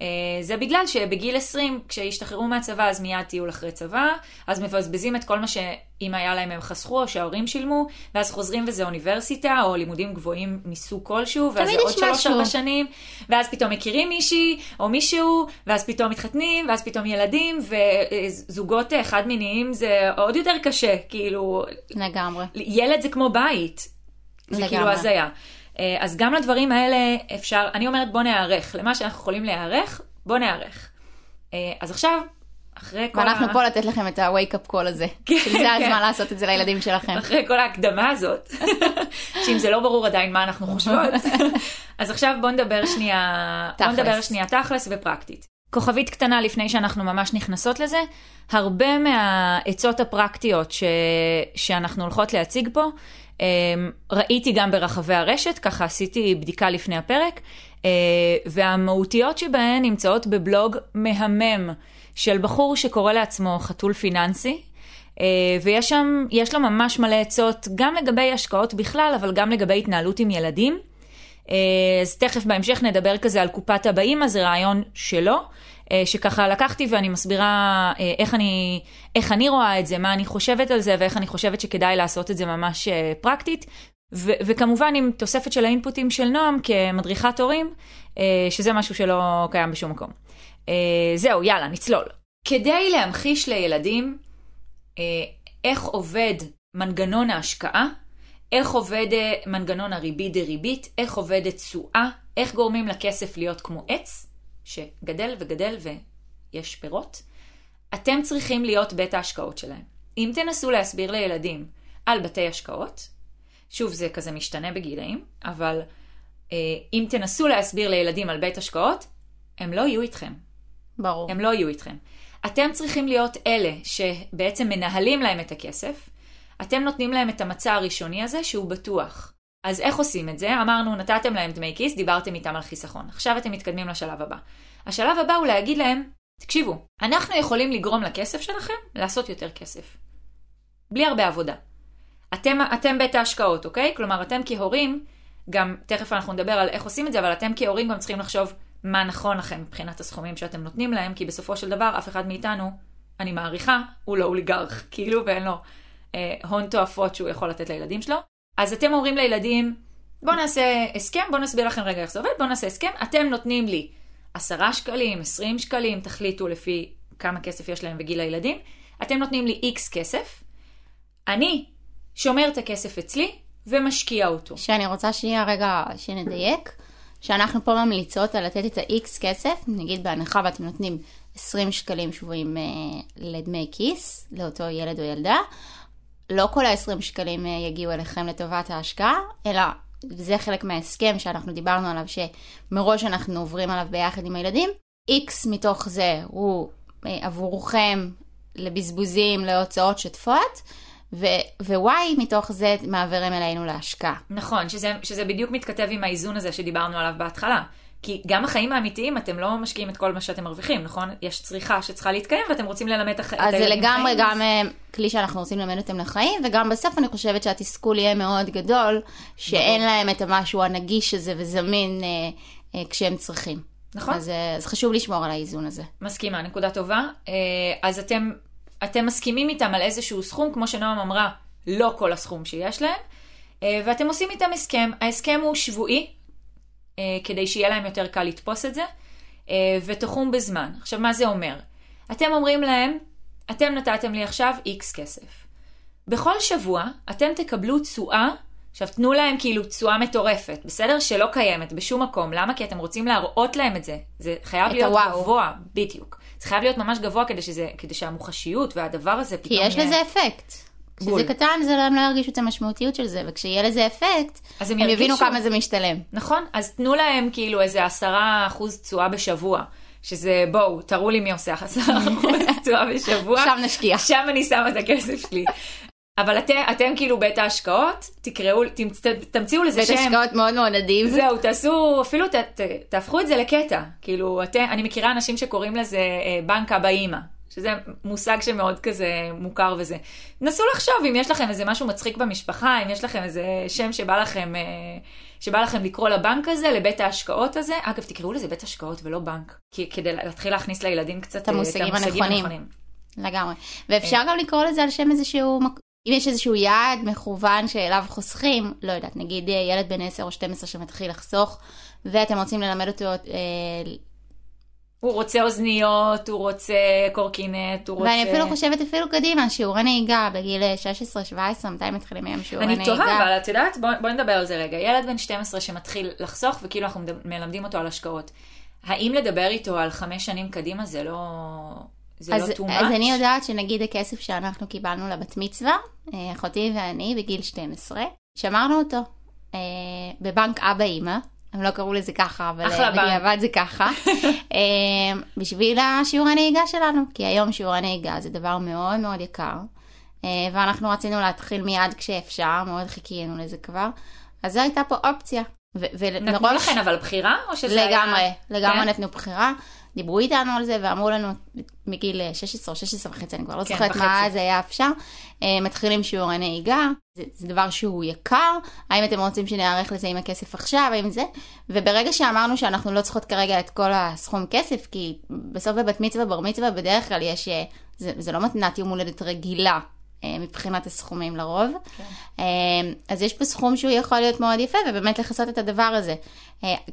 Speaker 1: אה, זה בגלל שבגיל 20, כשישתחררו מהצבא, אז מיד טיול אחרי צבא, אז מבזבזים את כל מה שאם היה להם הם חסכו או שההורים שילמו, ואז חוזרים וזה אוניברסיטה או לימודים גבוהים מסוג כלשהו, ואז זה עוד
Speaker 2: יש
Speaker 1: שלוש
Speaker 2: משהו.
Speaker 1: ארבע שנים, ואז פתאום מכירים מישהי או מישהו, ואז פתאום מתחתנים, ואז פתאום ילדים, וזוגות אה, חד מיניים זה עוד יותר קשה, כאילו,
Speaker 2: לגמרי.
Speaker 1: ילד זה כמו בית. זה
Speaker 2: לגמרי.
Speaker 1: כאילו הזיה. אה, אז גם לדברים האלה אפשר, אני אומרת בוא ניערך, למה שאנחנו יכולים להיערך, בוא ניערך. אה, אז עכשיו, אחרי כל
Speaker 2: ואנחנו
Speaker 1: ה...
Speaker 2: פה לתת לכם את ה-wake up call הזה.
Speaker 1: כן,
Speaker 2: שזה
Speaker 1: כן.
Speaker 2: הזמן לעשות את זה לילדים שלכם.
Speaker 1: אחרי כל ההקדמה הזאת, שאם זה לא ברור עדיין מה אנחנו חושבות, אז עכשיו בוא נדבר שנייה, בוא. נדבר שנייה תכלס ופרקטית. כוכבית קטנה לפני שאנחנו ממש נכנסות לזה, הרבה מהעצות הפרקטיות ש... שאנחנו הולכות להציג פה, אמ, ראיתי גם ברחבי הרשת, ככה עשיתי בדיקה לפני הפרק, אה, והמהותיות שבהן נמצאות בבלוג מהמם של בחור שקורא לעצמו חתול פיננסי, אה, ויש שם, יש לו ממש מלא עצות, גם לגבי השקעות בכלל, אבל גם לגבי התנהלות עם ילדים. אה, אז תכף בהמשך נדבר כזה על קופת הבאים, אז זה רעיון שלו, אה, שככה לקחתי ואני מסבירה אה, איך אני, איך אני רואה את זה, מה אני חושבת על זה ואיך אני חושבת שכדאי לעשות את זה ממש פרקטית. ו- וכמובן עם תוספת של האינפוטים של נועם כמדריכת הורים, שזה משהו שלא קיים בשום מקום. זהו, יאללה, נצלול. כדי להמחיש לילדים איך עובד מנגנון ההשקעה, איך עובד אה, מנגנון הריבית דריבית, איך עובדת תשואה, איך גורמים לכסף להיות כמו עץ, שגדל וגדל ויש פירות. אתם צריכים להיות בית ההשקעות שלהם. אם תנסו להסביר לילדים על בתי השקעות, שוב, זה כזה משתנה בגילאים, אבל אה, אם תנסו להסביר לילדים על בית השקעות, הם לא יהיו איתכם.
Speaker 2: ברור.
Speaker 1: הם לא יהיו איתכם. אתם צריכים להיות אלה שבעצם מנהלים להם את הכסף, אתם נותנים להם את המצע הראשוני הזה שהוא בטוח. אז איך עושים את זה? אמרנו, נתתם להם דמי כיס, דיברתם איתם על חיסכון. עכשיו אתם מתקדמים לשלב הבא. השלב הבא הוא להגיד להם, תקשיבו, אנחנו יכולים לגרום לכסף שלכם לעשות יותר כסף. בלי הרבה עבודה. אתם, אתם בית ההשקעות, אוקיי? כלומר, אתם כהורים, גם, תכף אנחנו נדבר על איך עושים את זה, אבל אתם כהורים גם צריכים לחשוב מה נכון לכם מבחינת הסכומים שאתם נותנים להם, כי בסופו של דבר, אף אחד מאיתנו, אני מעריכה, הוא לא אוליגרך, כאילו, ואין לו אה, הון תועפות שהוא יכול לתת לילדים שלו. אז אתם אומרים לילדים, בואו נעשה הסכם, בואו נסביר לכם רגע איך זה עובד, בואו נעשה הסכם, אתם נותנים לי 10 שקלים, 20 שקלים, תחליטו לפי כמה כסף יש להם בגיל הילדים, אתם נותנים לי איקס כסף, אני שומר את הכסף אצלי ומשקיע אותו.
Speaker 2: שאני רוצה שנייה רגע שנדייק, שאנחנו פה ממליצות על לתת את ה-X כסף, נגיד בהנחה ואתם נותנים 20 שקלים שבועים אה, לדמי כיס לאותו ילד או ילדה, לא כל ה-20 שקלים אה, יגיעו אליכם לטובת ההשקעה, אלא זה חלק מההסכם שאנחנו דיברנו עליו, שמראש אנחנו עוברים עליו ביחד עם הילדים. X מתוך זה הוא אה, עבורכם לבזבוזים, להוצאות שוטפות, ו-Y מתוך זה מעבירים אלינו להשקעה.
Speaker 1: נכון, שזה, שזה בדיוק מתכתב עם האיזון הזה שדיברנו עליו בהתחלה. כי גם החיים האמיתיים, אתם לא משקיעים את כל מה שאתם מרוויחים, נכון? יש צריכה שצריכה להתקיים ואתם רוצים ללמד את הח- את
Speaker 2: אז זה לגמרי
Speaker 1: חיים,
Speaker 2: גם אה, כלי שאנחנו רוצים ללמד אותם לחיים, וגם בסוף אני חושבת שהתסכול יהיה מאוד גדול, שאין להם את המשהו הנגיש הזה וזמין אה, אה, כשהם צריכים.
Speaker 1: נכון.
Speaker 2: אז, אה, אז חשוב לשמור על האיזון הזה.
Speaker 1: מסכימה, נקודה טובה. אה, אז אתם, אתם מסכימים איתם על איזשהו סכום, כמו שנועם אמרה, לא כל הסכום שיש להם, ואתם עושים איתם הסכם. ההסכם הוא שבועי, כדי שיהיה להם יותר קל לתפוס את זה, אה, ותחום בזמן. עכשיו, מה זה אומר? אתם אומרים להם, אתם נתתם לי עכשיו איקס כסף. בכל שבוע אתם תקבלו תשואה, עכשיו תנו להם כאילו תשואה מטורפת, בסדר? שלא קיימת בשום מקום. למה? כי אתם רוצים להראות להם את זה. זה חייב להיות
Speaker 2: הוואו.
Speaker 1: גבוה, בדיוק. זה חייב להיות ממש גבוה כדי, שזה, כדי שהמוחשיות והדבר הזה
Speaker 2: כי
Speaker 1: פתאום
Speaker 2: יש
Speaker 1: יהיה...
Speaker 2: לזה אפקט.
Speaker 1: בול.
Speaker 2: כשזה קטן, זה לא, הם לא ירגישו את המשמעותיות של זה, וכשיהיה לזה אפקט,
Speaker 1: אז הם
Speaker 2: הם יבינו. כמה זה משתלם.
Speaker 1: נכון? אז תנו להם כאילו איזה עשרה אחוז תשואה בשבוע. שזה, בואו, תראו לי מי עושה עשרה אחוז תשואה בשבוע.
Speaker 2: שם נשקיע.
Speaker 1: שם אני שמה את הכסף שלי. אבל אתם, אתם כאילו בית ההשקעות, תקראו, תמצ, תמציאו לזה
Speaker 2: בית
Speaker 1: שם.
Speaker 2: השקעות מאוד מאוד עדיף.
Speaker 1: זהו, תעשו, אפילו ת, ת, תהפכו את זה לקטע. כאילו, אתם, אני מכירה אנשים שקוראים לזה אה, בנק אבא אימא. שזה מושג שמאוד כזה מוכר וזה. נסו לחשוב אם יש לכם איזה משהו מצחיק במשפחה, אם יש לכם איזה שם שבא לכם, אה, שבא לכם לקרוא לבנק הזה, לבית ההשקעות הזה. אגב, תקראו לזה בית השקעות ולא בנק, כי, כדי להתחיל להכניס לילדים קצת
Speaker 2: את המושגים הנכונים. לגמרי. ואפשר
Speaker 1: אה.
Speaker 2: גם לקרוא לזה על שם איזשהו, אם יש איזשהו יעד מכוון שאליו חוסכים, לא יודעת, נגיד אה, ילד בן 10 או 12 שמתחיל לחסוך, ואתם רוצים ללמד אותו, אה,
Speaker 1: הוא רוצה אוזניות, הוא רוצה קורקינט, הוא רוצה...
Speaker 2: ואני אפילו חושבת אפילו קדימה, שיעורי נהיגה בגיל 16-17, מתי מתחילים היום שיעורי
Speaker 1: אני
Speaker 2: נהיגה?
Speaker 1: תוהה, אבל את יודעת, בואי בוא נדבר על זה רגע. ילד בן 12 שמתחיל לחסוך, וכאילו אנחנו מלמדים אותו על השקעות. האם לדבר איתו על חמש שנים קדימה זה לא... זה
Speaker 2: אז,
Speaker 1: לא too much?
Speaker 2: אז אני יודעת שנגיד הכסף שאנחנו קיבלנו לבת מצווה, אה, אחותי ואני בגיל 12, שמרנו אותו אה, בבנק אבא אימא, הם לא קראו לזה ככה, אבל אה. בדיעבד זה ככה, אה, בשביל השיעורי נהיגה שלנו, כי היום שיעורי נהיגה זה דבר מאוד מאוד יקר, אה, ואנחנו רצינו להתחיל מיד כשאפשר, מאוד חיכינו לזה כבר, אז זו הייתה פה אופציה. ו-
Speaker 1: נתנו
Speaker 2: ומראש-
Speaker 1: לכם אבל בחירה? או שזה היה...
Speaker 2: לגמרי, לגמרי
Speaker 1: כן?
Speaker 2: נתנו בחירה. דיברו איתנו על זה ואמרו לנו מגיל 16 או 16 וחצי, אני כבר לא
Speaker 1: כן,
Speaker 2: זוכרת מה. אז היה אפשר. אה, מתחילים שיעורי נהיגה, זה, זה דבר שהוא יקר, האם אתם רוצים שנערך לזה עם הכסף עכשיו, האם זה, וברגע שאמרנו שאנחנו לא צריכות כרגע את כל הסכום כסף, כי בסוף בבת מצווה, בר מצווה, בדרך כלל יש, אה, זה, זה לא מתנת יום הולדת רגילה. אה, מבחינת הסכומים לרוב. אה, אז יש פה סכום שהוא יכול להיות מאוד יפה, ובאמת לכסות את הדבר הזה.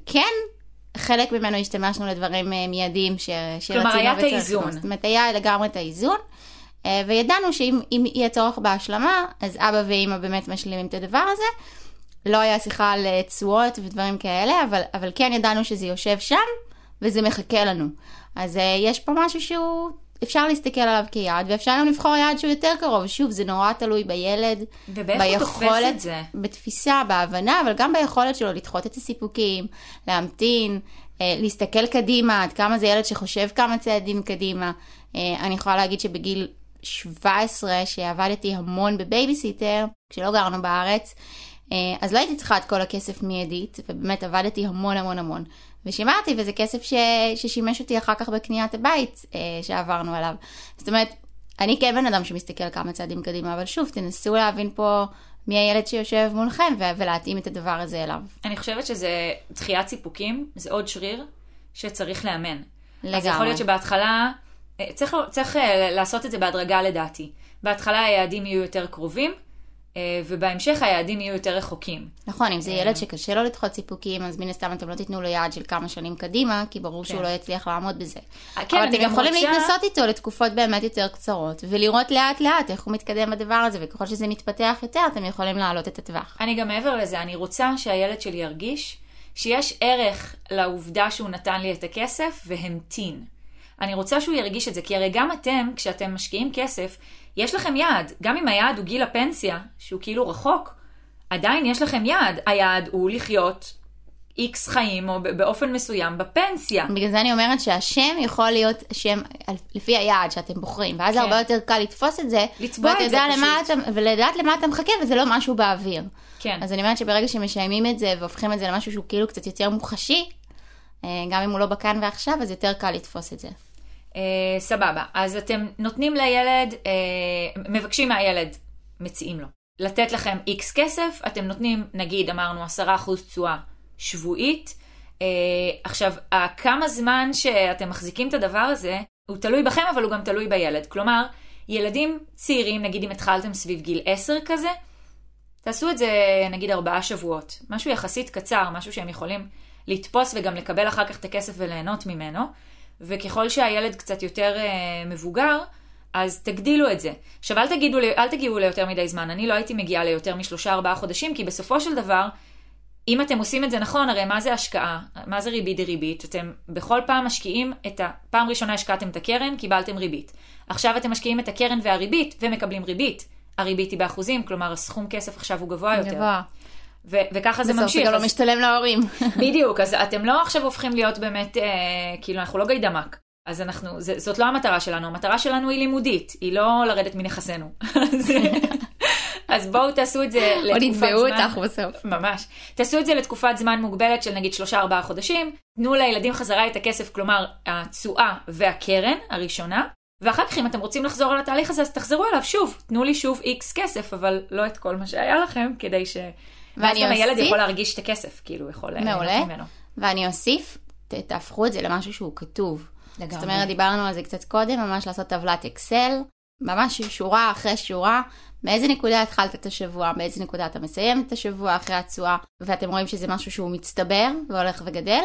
Speaker 2: כן, חלק ממנו השתמשנו לדברים אה, מיידיים ש... שרצינו
Speaker 1: היה את
Speaker 2: וצריך
Speaker 1: האיזון.
Speaker 2: זאת אומרת, היה לגמרי את האיזון, אה, וידענו שאם אם יהיה צורך בהשלמה, אז אבא ואימא באמת משלימים את הדבר הזה. לא היה שיחה על אה, תשואות ודברים כאלה, אבל, אבל כן ידענו שזה יושב שם, וזה מחכה לנו. אז יש פה משהו שהוא, אפשר להסתכל עליו כיעד, ואפשר גם לבחור יעד שהוא יותר קרוב. שוב, זה נורא תלוי בילד,
Speaker 1: זה?
Speaker 2: בתפיסה, בהבנה, אבל גם ביכולת שלו לדחות את הסיפוקים, להמתין, אה, להסתכל קדימה, עד כמה זה ילד שחושב כמה צעדים קדימה. אה, אני יכולה להגיד שבגיל 17, שעבדתי המון בבייביסיטר, כשלא גרנו בארץ, אה, אז לא הייתי צריכה את כל הכסף מיידית, ובאמת עבדתי המון המון המון. ושימרתי, וזה כסף ש... ששימש אותי אחר כך בקניית הבית אה, שעברנו עליו. זאת אומרת, אני כן בן אדם שמסתכל כמה צעדים קדימה, אבל שוב, תנסו להבין פה מי הילד שיושב מולכם ו- ולהתאים את הדבר הזה אליו.
Speaker 1: אני חושבת שזה דחיית סיפוקים, זה עוד שריר שצריך לאמן. אז
Speaker 2: לגמרי.
Speaker 1: יכול להיות שבהתחלה, אה, צריך, צריך אה, לעשות את זה בהדרגה לדעתי. בהתחלה היעדים יהיו יותר קרובים, ובהמשך היעדים יהיו יותר רחוקים.
Speaker 2: נכון, אם זה ילד שקשה לו לדחות סיפוקים, אז מן הסתם אתם לא תיתנו לו יעד של כמה שנים קדימה, כי ברור שהוא
Speaker 1: כן.
Speaker 2: לא יצליח לעמוד בזה.
Speaker 1: אה, כן,
Speaker 2: אבל אתם
Speaker 1: גם
Speaker 2: יכולים
Speaker 1: רוצה-
Speaker 2: להתנסות איתו לתקופות באמת יותר קצרות, ולראות לאט לאט איך הוא מתקדם בדבר הזה, וככל שזה מתפתח יותר, אתם יכולים להעלות את הטווח.
Speaker 1: אני גם מעבר לזה, אני רוצה שהילד שלי ירגיש שיש ערך לעובדה שהוא נתן לי את הכסף והמתין. אני רוצה שהוא ירגיש את זה, כי הרי גם אתם, כשאתם משקיעים כסף, יש לכם יעד. גם אם היעד הוא גיל הפנסיה, שהוא כאילו רחוק, עדיין יש לכם יעד. היעד הוא לחיות איקס חיים, או באופן מסוים, בפנסיה.
Speaker 2: בגלל זה אני אומרת שהשם יכול להיות שם לפי היעד שאתם בוחרים, ואז
Speaker 1: כן.
Speaker 2: הרבה יותר קל לתפוס את זה,
Speaker 1: לצבוע את זה פשוט.
Speaker 2: אתה, ולדעת למה אתה מחכה, וזה לא משהו באוויר.
Speaker 1: כן.
Speaker 2: אז אני אומרת שברגע שמשיימים את זה והופכים את זה למשהו שהוא כאילו קצת יותר מוחשי, אה, גם אם הוא לא בכאן ועכשיו, אז יותר קל לתפוס את זה.
Speaker 1: אה, סבבה, אז אתם נותנים לילד, אה, מבקשים מהילד, מציעים לו, לתת לכם איקס כסף, אתם נותנים, נגיד, אמרנו 10% תשואה שבועית. אה, עכשיו, כמה זמן שאתם מחזיקים את הדבר הזה, הוא תלוי בכם, אבל הוא גם תלוי בילד. כלומר, ילדים צעירים, נגיד אם התחלתם סביב גיל 10 כזה, תעשו את זה נגיד ארבעה שבועות. משהו יחסית קצר, משהו שהם יכולים לתפוס וגם לקבל אחר כך את הכסף וליהנות ממנו. וככל שהילד קצת יותר אה, מבוגר, אז תגדילו את זה. עכשיו, אל, תגידו, אל תגיעו ליותר מדי זמן. אני לא הייתי מגיעה ליותר משלושה ארבעה חודשים, כי בסופו של דבר, אם אתם עושים את זה נכון, הרי מה זה השקעה? מה זה ריבית דריבית? אתם בכל פעם משקיעים את ה... פעם ראשונה השקעתם את הקרן, קיבלתם ריבית. עכשיו אתם משקיעים את הקרן והריבית, ומקבלים ריבית. הריבית היא באחוזים, כלומר הסכום כסף עכשיו הוא גבוה יותר.
Speaker 2: גבוה.
Speaker 1: ו- וככה זה
Speaker 2: בסוף
Speaker 1: ממשיך.
Speaker 2: זה גם לא משתלם להורים.
Speaker 1: בדיוק, אז אתם לא עכשיו הופכים להיות באמת, אה, כאילו, אנחנו לא גיידמק. אז אנחנו, זה, זאת לא המטרה שלנו, המטרה שלנו היא לימודית, היא לא לרדת מנכסינו. אז, אז בואו תעשו את זה לתקופת זמן.
Speaker 2: אותך בסוף.
Speaker 1: ממש. תעשו את זה לתקופת זמן מוגבלת של נגיד שלושה ארבעה חודשים, תנו לילדים חזרה את הכסף, כלומר התשואה והקרן הראשונה, ואחר כך אם אתם רוצים לחזור על התהליך הזה, אז תחזרו אליו שוב, תנו לי שוב איקס כסף, אבל לא את כל מה שהיה לכם, כדי ש... ואז
Speaker 2: ואני
Speaker 1: גם הילד
Speaker 2: אוסיף-
Speaker 1: יכול להרגיש את הכסף, כאילו, הוא יכול
Speaker 2: מעולה.
Speaker 1: ממנו.
Speaker 2: ואני אוסיף, ת, תהפכו את זה למשהו שהוא כתוב.
Speaker 1: לגמרי.
Speaker 2: זאת אומרת, דיברנו על זה קצת קודם, ממש לעשות טבלת אקסל, ממש שורה אחרי שורה, מאיזה נקודה התחלת את השבוע, באיזה נקודה אתה מסיים את השבוע אחרי התשואה, ואתם רואים שזה משהו שהוא מצטבר והולך וגדל,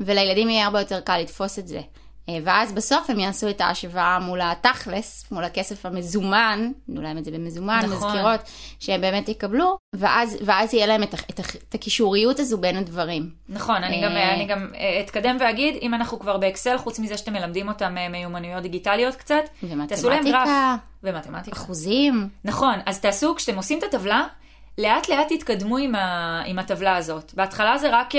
Speaker 2: ולילדים יהיה הרבה יותר קל לתפוס את זה. אה, ואז בסוף הם יעשו את ההשוואה מול התכלס, מול הכסף המזומן, תנו להם את זה במזומן,
Speaker 1: נכון.
Speaker 2: מזכירות, שהם באמת יקבלו, ואז, ואז יהיה להם את, את, את הקישוריות הזו בין הדברים.
Speaker 1: נכון, אני גם,
Speaker 2: אה,
Speaker 1: אני גם אה, אתקדם ואגיד, אם אנחנו כבר באקסל, חוץ מזה שאתם מלמדים אותם מיומנויות דיגיטליות קצת, תעשו להם גרף.
Speaker 2: ומתמטיקה. אחוזים.
Speaker 1: נכון, אז תעשו, כשאתם עושים את הטבלה, לאט לאט תתקדמו עם, ה, עם הטבלה הזאת. בהתחלה זה רק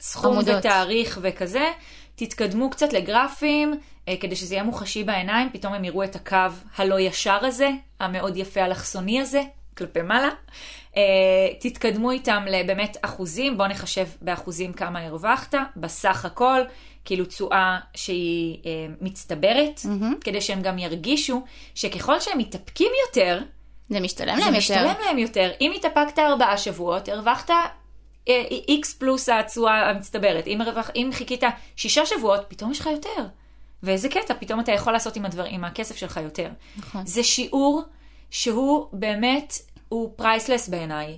Speaker 1: סכום
Speaker 2: עמודות.
Speaker 1: ותאריך וכזה, תתקדמו קצת לגרפים, אה, כדי שזה יהיה מוחשי בעיניים, פתאום הם יראו את הקו הלא ישר הזה, המאוד יפה אלכסוני הזה, כלפי מעלה. אה, תתקדמו איתם לבאמת אחוזים, בואו נחשב באחוזים כמה הרווחת, בסך הכל, כאילו תשואה שהיא אה, מצטברת, כדי שהם גם ירגישו שככל שהם מתאפקים יותר,
Speaker 2: זה משתלם
Speaker 1: זה
Speaker 2: להם יותר.
Speaker 1: משתלם להם יותר. אם התאפקת ארבעה שבועות, הרווחת איקס פלוס התשואה המצטברת. אם, הרווח, אם חיכית שישה שבועות, פתאום יש לך יותר. ואיזה קטע, פתאום אתה יכול לעשות עם, הדבר, עם הכסף שלך יותר.
Speaker 2: נכון.
Speaker 1: זה שיעור שהוא באמת, הוא פרייסלס בעיניי.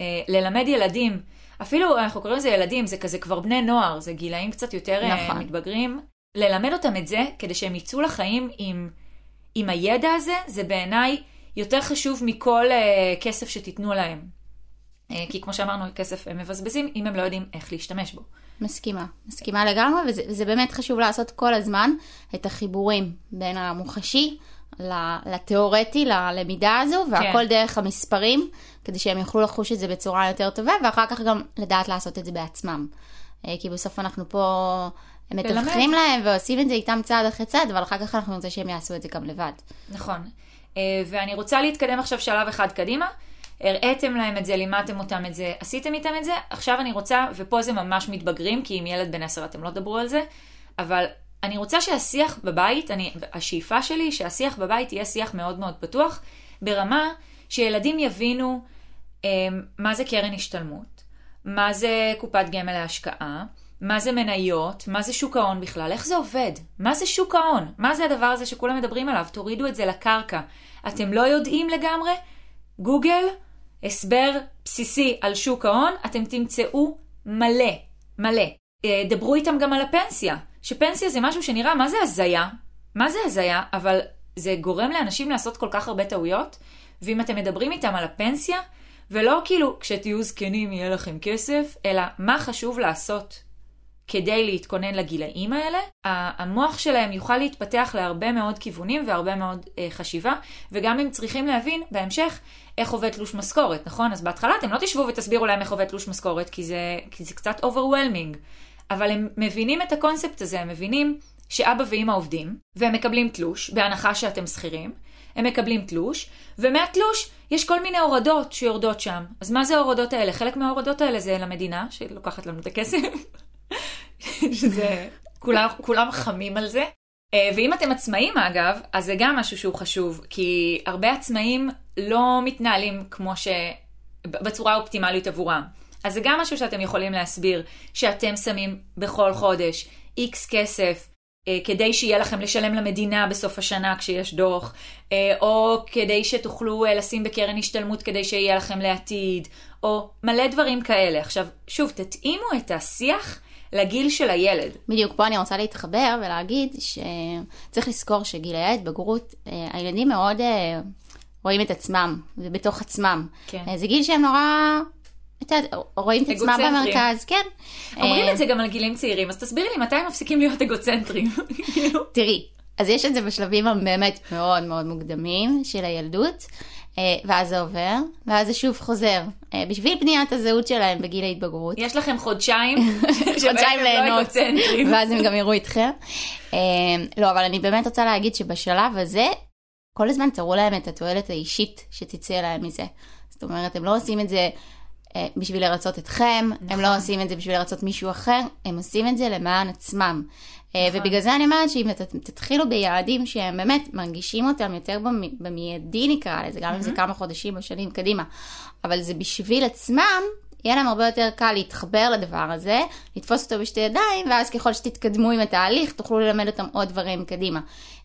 Speaker 1: אה, ללמד ילדים, אפילו אנחנו קוראים לזה ילדים, זה כזה כבר בני נוער, זה גילאים קצת יותר אה,
Speaker 2: נכון.
Speaker 1: מתבגרים. ללמד אותם את זה, כדי שהם יצאו לחיים עם, עם הידע הזה, זה בעיניי יותר חשוב מכל אה, כסף שתיתנו להם. אה, כי כמו שאמרנו, כסף הם מבזבזים אם הם לא יודעים איך להשתמש בו.
Speaker 2: מסכימה, מסכימה לגמרי, וזה, וזה באמת חשוב לעשות כל הזמן את החיבורים בין המוחשי לתיאורטי, ללמידה הזו, והכל
Speaker 1: כן.
Speaker 2: דרך המספרים, כדי שהם יוכלו לחוש את זה בצורה יותר טובה, ואחר כך גם לדעת לעשות את זה בעצמם. אה, כי בסוף אנחנו פה מתווכים להם ועושים את זה איתם צעד אחרי צעד, אבל אחר כך אנחנו נרצה שהם יעשו את זה גם לבד.
Speaker 1: נכון. אה, ואני רוצה להתקדם עכשיו שלב אחד קדימה. הראיתם להם את זה, לימדתם אותם את זה, עשיתם איתם את זה, עכשיו אני רוצה, ופה זה ממש מתבגרים, כי עם ילד בן עשר אתם לא תדברו על זה, אבל אני רוצה שהשיח בבית, אני, השאיפה שלי שהשיח בבית יהיה שיח מאוד מאוד פתוח, ברמה שילדים יבינו אה, מה זה קרן השתלמות, מה זה קופת גמל להשקעה, מה זה מניות, מה זה שוק ההון בכלל, איך זה עובד, מה זה שוק ההון, מה זה הדבר הזה שכולם מדברים עליו, תורידו את זה לקרקע. אתם לא יודעים לגמרי? גוגל, הסבר בסיסי על שוק ההון, אתם תמצאו מלא, מלא. אה, דברו איתם גם על הפנסיה, שפנסיה זה משהו שנראה, מה זה הזיה? מה זה הזיה? אבל זה גורם לאנשים לעשות כל כך הרבה טעויות, ואם אתם מדברים איתם על הפנסיה, ולא כאילו כשתהיו זקנים יהיה לכם כסף, אלא מה חשוב לעשות כדי להתכונן לגילאים האלה, המוח שלהם יוכל להתפתח להרבה מאוד כיוונים והרבה מאוד אה, חשיבה, וגם הם צריכים להבין בהמשך איך עובד תלוש משכורת, נכון? אז בהתחלה אתם לא תשבו ותסבירו להם איך עובד תלוש משכורת, כי זה, כי זה קצת overwhelming, אבל הם מבינים את הקונספט הזה, הם מבינים שאבא ואימא עובדים, והם מקבלים תלוש, בהנחה שאתם שכירים, הם מקבלים תלוש, ומהתלוש יש כל מיני הורדות שיורדות שם. אז מה זה ההורדות האלה? חלק מההורדות האלה זה למדינה, שלוקחת לנו את הכסף, שזה, כולם, כולם חמים על זה. אה, ואם אתם עצמאים אגב, אז זה גם משהו שהוא חשוב, כי הרבה עצמאים לא מתנהלים כמו ש... בצורה האופטימלית עבורם. אז זה גם משהו שאתם יכולים להסביר, שאתם שמים בכל חודש איקס כסף, אה, כדי שיהיה לכם לשלם למדינה בסוף השנה כשיש דוח, אה, או כדי שתוכלו לשים בקרן השתלמות כדי שיהיה לכם לעתיד, או מלא דברים כאלה. עכשיו, שוב, תתאימו את השיח לגיל של הילד.
Speaker 2: בדיוק, פה אני רוצה להתחבר ולהגיד שצריך לזכור שגילי ההתבגרות, אה, הילדים מאוד אה, רואים את עצמם, ובתוך עצמם.
Speaker 1: כן.
Speaker 2: אה, זה גיל שהם נורא, את יודעת, רואים את עצמם. במרכז, כן.
Speaker 1: אומרים את זה גם על גילים צעירים, אז תסבירי לי מתי הם מפסיקים להיות אגוצנטרים.
Speaker 2: תראי, אז יש את זה בשלבים הבאמת מאוד מאוד מוקדמים של הילדות, ואז זה עובר, ואז זה שוב חוזר. אה, בשביל בניית הזהות שלהם בגיל ההתבגרות.
Speaker 1: יש לכם חודשיים, שבהם
Speaker 2: חודשיים
Speaker 1: לא
Speaker 2: ליהנות. ואז הם גם יראו איתכם. אה, לא, אבל אני באמת רוצה להגיד שבשלב הזה, כל הזמן תראו להם את התועלת האישית שתצא להם מזה. זאת אומרת, הם לא עושים את זה אה, בשביל לרצות אתכם, הם
Speaker 1: נכון.
Speaker 2: לא עושים את זה בשביל לרצות מישהו אחר, הם עושים את זה למען עצמם. אה,
Speaker 1: נכון.
Speaker 2: ובגלל זה אני אומרת שאם ת- תתחילו ביעדים שהם באמת מרגישים אותם יותר במ- במיידי נקרא לזה, גם אם זה כמה חודשים או שנים קדימה, אבל זה בשביל עצמם, יהיה להם הרבה יותר קל להתחבר לדבר הזה, לתפוס אותו בשתי ידיים, ואז ככל שתתקדמו עם התהליך, תוכלו ללמד אותם עוד דברים קדימה.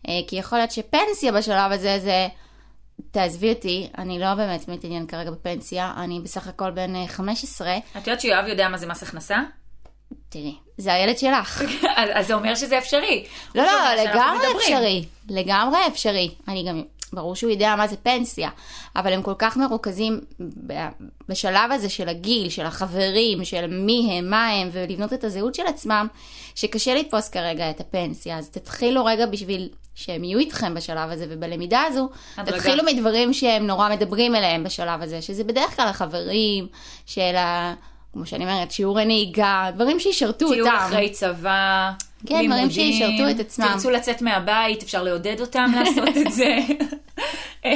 Speaker 2: אה, כי יכול להיות שפנסיה בשלב הזה זה... תעזבי אותי, אני לא באמת מתעניין כרגע בפנסיה, אני בסך הכל בן אה, 15.
Speaker 1: את יודעת שיואב יודע מה זה מס הכנסה?
Speaker 2: תראי, זה הילד שלך.
Speaker 1: אז זה אומר שזה אפשרי.
Speaker 2: לא, לא, לגמרי. אפשרי. לגמרי אפשרי. אני גם, ברור שהוא יודע מה זה פנסיה, אבל הם כל כך מרוכזים בשלב הזה של הגיל, של החברים, של מי הם, מה הם, ולבנות את הזהות של עצמם, שקשה לתפוס כרגע את הפנסיה. אז תתחילו רגע בשביל שהם יהיו איתכם בשלב הזה, ובלמידה הזו,
Speaker 1: הדרגה.
Speaker 2: תתחילו מדברים שהם נורא מדברים אליהם בשלב הזה, שזה בדרך כלל החברים, של ה... כמו שאני אומרת, שיעורי נהיגה, דברים שישרתו אותם.
Speaker 1: טיול אחרי צבא,
Speaker 2: כן, דברים
Speaker 1: לימודים,
Speaker 2: שישרתו את עצמם.
Speaker 1: תרצו לצאת מהבית, אפשר לעודד אותם לעשות את זה.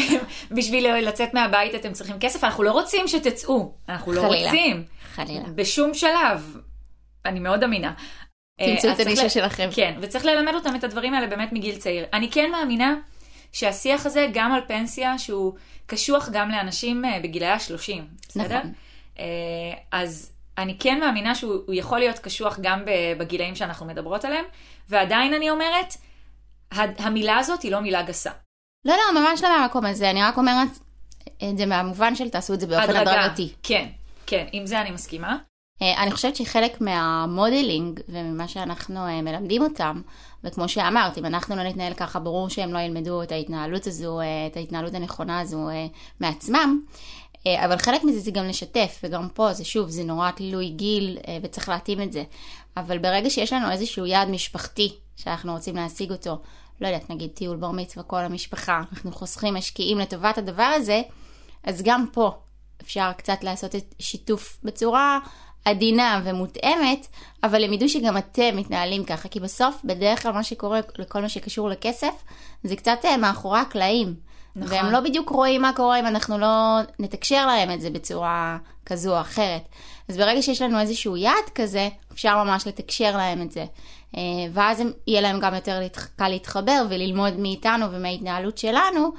Speaker 1: בשביל לצאת מהבית אתם צריכים כסף, אנחנו לא רוצים שתצאו, אנחנו לא
Speaker 2: חלילה.
Speaker 1: רוצים.
Speaker 2: חלילה.
Speaker 1: בשום שלב. אני מאוד אמינה.
Speaker 2: תמצאו
Speaker 1: אה,
Speaker 2: את
Speaker 1: אז צריך
Speaker 2: הנישה
Speaker 1: ל-
Speaker 2: שלכם.
Speaker 1: כן, וצריך ללמד אותם את הדברים האלה באמת מגיל צעיר. אני כן מאמינה שהשיח הזה, גם על פנסיה, שהוא קשוח גם לאנשים אה, בגילאי ה-30, בסדר?
Speaker 2: נכון.
Speaker 1: אה, אז אני כן מאמינה שהוא הוא יכול להיות קשוח גם בגילאים שאנחנו מדברות עליהם, ועדיין אני אומרת, המילה הזאת היא לא מילה גסה.
Speaker 2: לא, לא, ממש לא מהמקום הזה, אני רק אומרת את זה מהמובן של תעשו את זה באופן הדרגתי.
Speaker 1: כן, כן, עם זה אני מסכימה.
Speaker 2: אה, אני חושבת שחלק מהמודלינג וממה שאנחנו אה, מלמדים אותם, וכמו שאמרת, אם אנחנו לא נתנהל ככה, ברור שהם לא ילמדו את ההתנהלות הזו, אה, את ההתנהלות הנכונה הזו אה, מעצמם. אה, אבל חלק מזה זה גם לשתף, וגם פה זה שוב, זה נורא תלוי גיל אה, וצריך להתאים את זה. אבל ברגע שיש לנו איזשהו יעד משפחתי שאנחנו רוצים להשיג אותו, לא יודעת, נגיד טיול בר מצווה כל המשפחה, אנחנו חוסכים, משקיעים לטובת הדבר הזה, אז גם פה אפשר קצת לעשות את שיתוף בצורה עדינה ומותאמת, אבל הם ידעו שגם אתם מתנהלים ככה, כי בסוף, בדרך כלל מה שקורה לכל מה שקשור לכסף, זה קצת אה, מאחורי הקלעים.
Speaker 1: נכון.
Speaker 2: והם לא בדיוק רואים מה קורה אם אנחנו לא נתקשר להם את זה בצורה כזו או אחרת. אז ברגע שיש לנו איזשהו יעד כזה, אפשר ממש לתקשר להם את זה. אה, ואז יהיה להם גם יותר קל להתחבר וללמוד מאיתנו ומההתנהלות שלנו,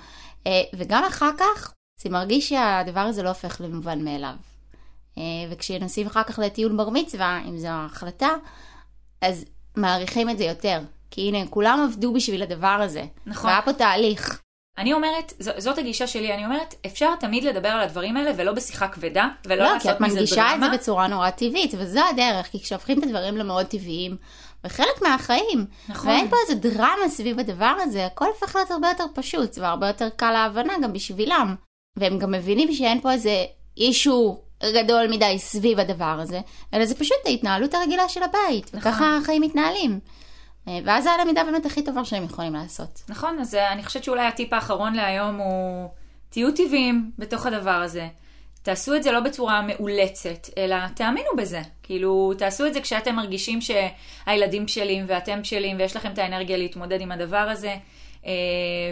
Speaker 2: אה, וגם אחר כך זה מרגיש שהדבר הזה לא הופך למובן מאליו. אה, וכשנוסעים אחר כך לטיול בר מצווה, אם זו ההחלטה, אז מעריכים את זה יותר. כי הנה, כולם עבדו בשביל הדבר הזה.
Speaker 1: נכון.
Speaker 2: והיה פה תהליך.
Speaker 1: אני אומרת, ז- זאת הגישה שלי, אני אומרת, אפשר תמיד לדבר על הדברים האלה ולא בשיחה כבדה, ולא
Speaker 2: לא, כי
Speaker 1: לעשות
Speaker 2: את
Speaker 1: מזה
Speaker 2: מנגישה את
Speaker 1: דרמה.
Speaker 2: זה בצורה נורא טבעית, וזו הדרך, כי כשהופכים את הדברים למאוד טבעיים, וחלק מהחיים,
Speaker 1: נכון.
Speaker 2: ואין פה איזה דרמה סביב הדבר הזה, הכל הופך להיות הרבה יותר פשוט, והרבה יותר קל להבנה גם בשבילם. והם גם מבינים שאין פה איזה אישו גדול מדי סביב הדבר הזה, אלא זה פשוט ההתנהלות הרגילה של הבית,
Speaker 1: נכון.
Speaker 2: וככה החיים מתנהלים. אה, ואז זה הלמידה באמת הכי טובה שהם יכולים לעשות.
Speaker 1: נכון, אז אה, אני חושבת שאולי הטיפ האחרון להיום הוא, תהיו טבעיים בתוך הדבר הזה. תעשו את זה לא בצורה מאולצת, אלא תאמינו בזה. כאילו, תעשו את זה כשאתם מרגישים שהילדים בשלים ואתם בשלים ויש לכם את האנרגיה להתמודד עם הדבר הזה. אה,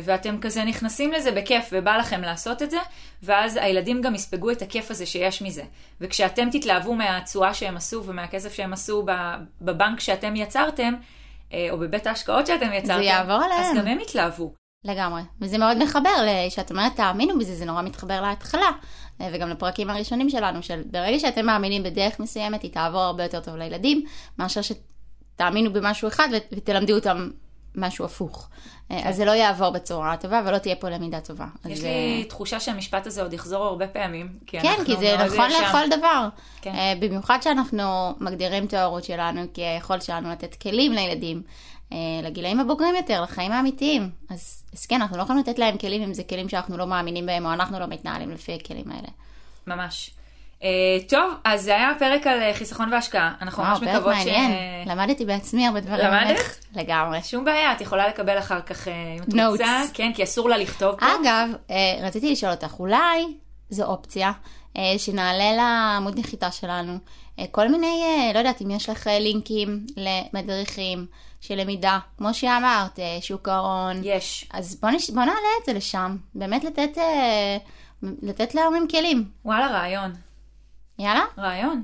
Speaker 1: ואתם כזה נכנסים לזה בכיף ובא לכם לעשות את זה, ואז הילדים גם יספגו את הכיף הזה שיש מזה. וכשאתם תתלהבו מהתשואה שהם עשו ומהכסף שהם עשו בבנק שאתם יצרתם, או בבית ההשקעות שאתם יצרתם,
Speaker 2: יעבור
Speaker 1: אז
Speaker 2: עליהם.
Speaker 1: גם הם יתלהבו.
Speaker 2: לגמרי. וזה מאוד מחבר, שאת אומרת תאמינו בזה, זה נורא מתחבר להתחלה. אה, וגם לפרקים הראשונים שלנו, של ברגע שאתם מאמינים בדרך מסוימת, היא תעבור הרבה יותר טוב לילדים, מאשר שתאמינו במשהו אחד ותלמדו אותם משהו הפוך. אה, אז זה לא יעבור בצורה טובה ולא תהיה פה למידה טובה.
Speaker 1: יש
Speaker 2: אז,
Speaker 1: לי תחושה שהמשפט הזה עוד יחזור הרבה פעמים. כי
Speaker 2: כן, כי זה נכון
Speaker 1: שם.
Speaker 2: לכל דבר.
Speaker 1: כן.
Speaker 2: אה, במיוחד שאנחנו מגדירים את ההורות שלנו כיכולת שלנו לתת כלים לילדים, אה, לגילאים הבוגרים יותר, לחיים האמיתיים. אז, אז כן, אנחנו לא יכולים לתת להם כלים אם זה כלים שאנחנו לא מאמינים בהם, או אנחנו לא מתנהלים לפי הכלים האלה.
Speaker 1: ממש. אה, טוב, אז זה היה פרק על אה, חיסכון והשקעה. אנחנו
Speaker 2: וואו,
Speaker 1: ממש מקוות ש...
Speaker 2: למדתי בעצמי הרבה דברים.
Speaker 1: למדת?
Speaker 2: לגמרי.
Speaker 1: שום בעיה, את יכולה לקבל אחר כך, אה, אם את. רוצה. כן, כי אסור לה לכתוב פה.
Speaker 2: אגב, רציתי לשאול אותך, אולי זו אופציה שנעלה לעמוד נחיתה שלנו כל מיני, לא יודעת אם יש לך לינקים למדריכים של למידה, כמו שאמרת, שוק ההון.
Speaker 1: יש.
Speaker 2: אז בוא, נש... בוא נעלה את זה לשם, באמת לתת, לתת להורים כלים.
Speaker 1: וואלה, רעיון.
Speaker 2: יאללה?
Speaker 1: רעיון.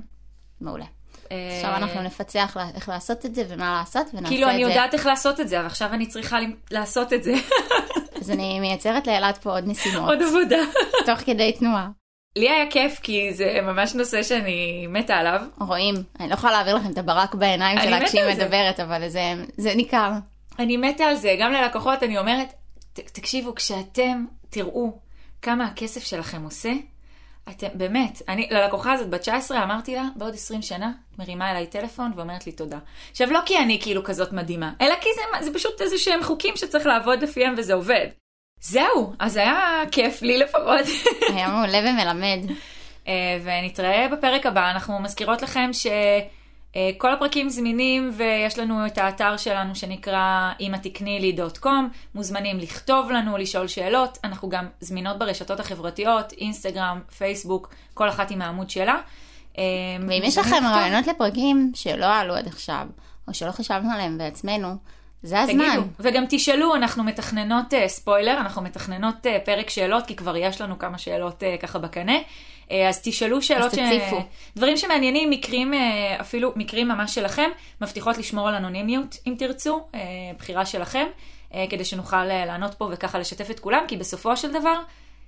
Speaker 2: מעולה.
Speaker 1: אה,
Speaker 2: עכשיו אנחנו נפצח איך לעשות את זה ומה לעשות, ונעשה את זה.
Speaker 1: כאילו, אני יודעת איך לעשות את זה, אבל עכשיו אני צריכה לעשות את זה.
Speaker 2: אז אני מייצרת לאלעד פה עוד משימות,
Speaker 1: עוד עבודה.
Speaker 2: תוך כדי תנועה.
Speaker 1: לי היה כיף, כי זה ממש נושא שאני מתה עליו.
Speaker 2: רואים, אני לא יכולה להעביר לכם את הברק בעיניים שלה כשהיא. מדברת, אבל זה, זה ניכר.
Speaker 1: אני מתה על זה, גם ללקוחות אני אומרת, "ת- תקשיבו, כשאתם תראו כמה הכסף שלכם עושה, אתם, באמת, אני ללקוחה הזאת בת 19 אמרתי לה, בעוד 20 שנה, את מרימה אליי טלפון ואומרת לי תודה. עכשיו, לא כי אני כאילו כזאת מדהימה, אלא כי זה, זה פשוט איזה שהם חוקים שצריך לעבוד לפיהם וזה עובד. זהו, אז היה כיף לי לפחות.
Speaker 2: היה מעולה ומלמד.
Speaker 1: אה, ונתראה בפרק הבא. אנחנו מזכירות לכם שכל הפרקים זמינים ויש לנו את האתר שלנו שנקרא אמא תקני לי דוט קום. מוזמנים לכתוב לנו, לשאול שאלות. אנחנו גם זמינות ברשתות החברתיות, אינסטגרם, פייסבוק, כל אחת עם העמוד שלה. אה,
Speaker 2: ואם יש לכם. רעיונות לפרקים שלא עלו עד עכשיו, או שלא חשבנו עליהם בעצמנו, זה הזמן.
Speaker 1: תגידו, וגם תשאלו, אנחנו מתכננות uh, ספוילר, אנחנו מתכננות פרק שאלות, כי כבר יש לנו כמה שאלות ככה בקנה. Uh, אז תשאלו שאלות,
Speaker 2: תציפו.
Speaker 1: דברים שמעניינים, מקרים, uh, אפילו מקרים ממש שלכם, מבטיחות לשמור על אנונימיות, אם תרצו, uh, בחירה שלכם, כדי שנוכל לענות פה וככה לשתף את כולם, כי בסופו של דבר,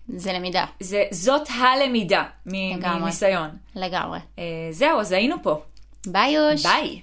Speaker 2: זה למידה,
Speaker 1: זה, זאת הלמידה מ-
Speaker 2: לגמרי.
Speaker 1: מניסיון.
Speaker 2: לגמרי.
Speaker 1: Uh, זהו, אז היינו פה.
Speaker 2: ביי יוש.
Speaker 1: ביי.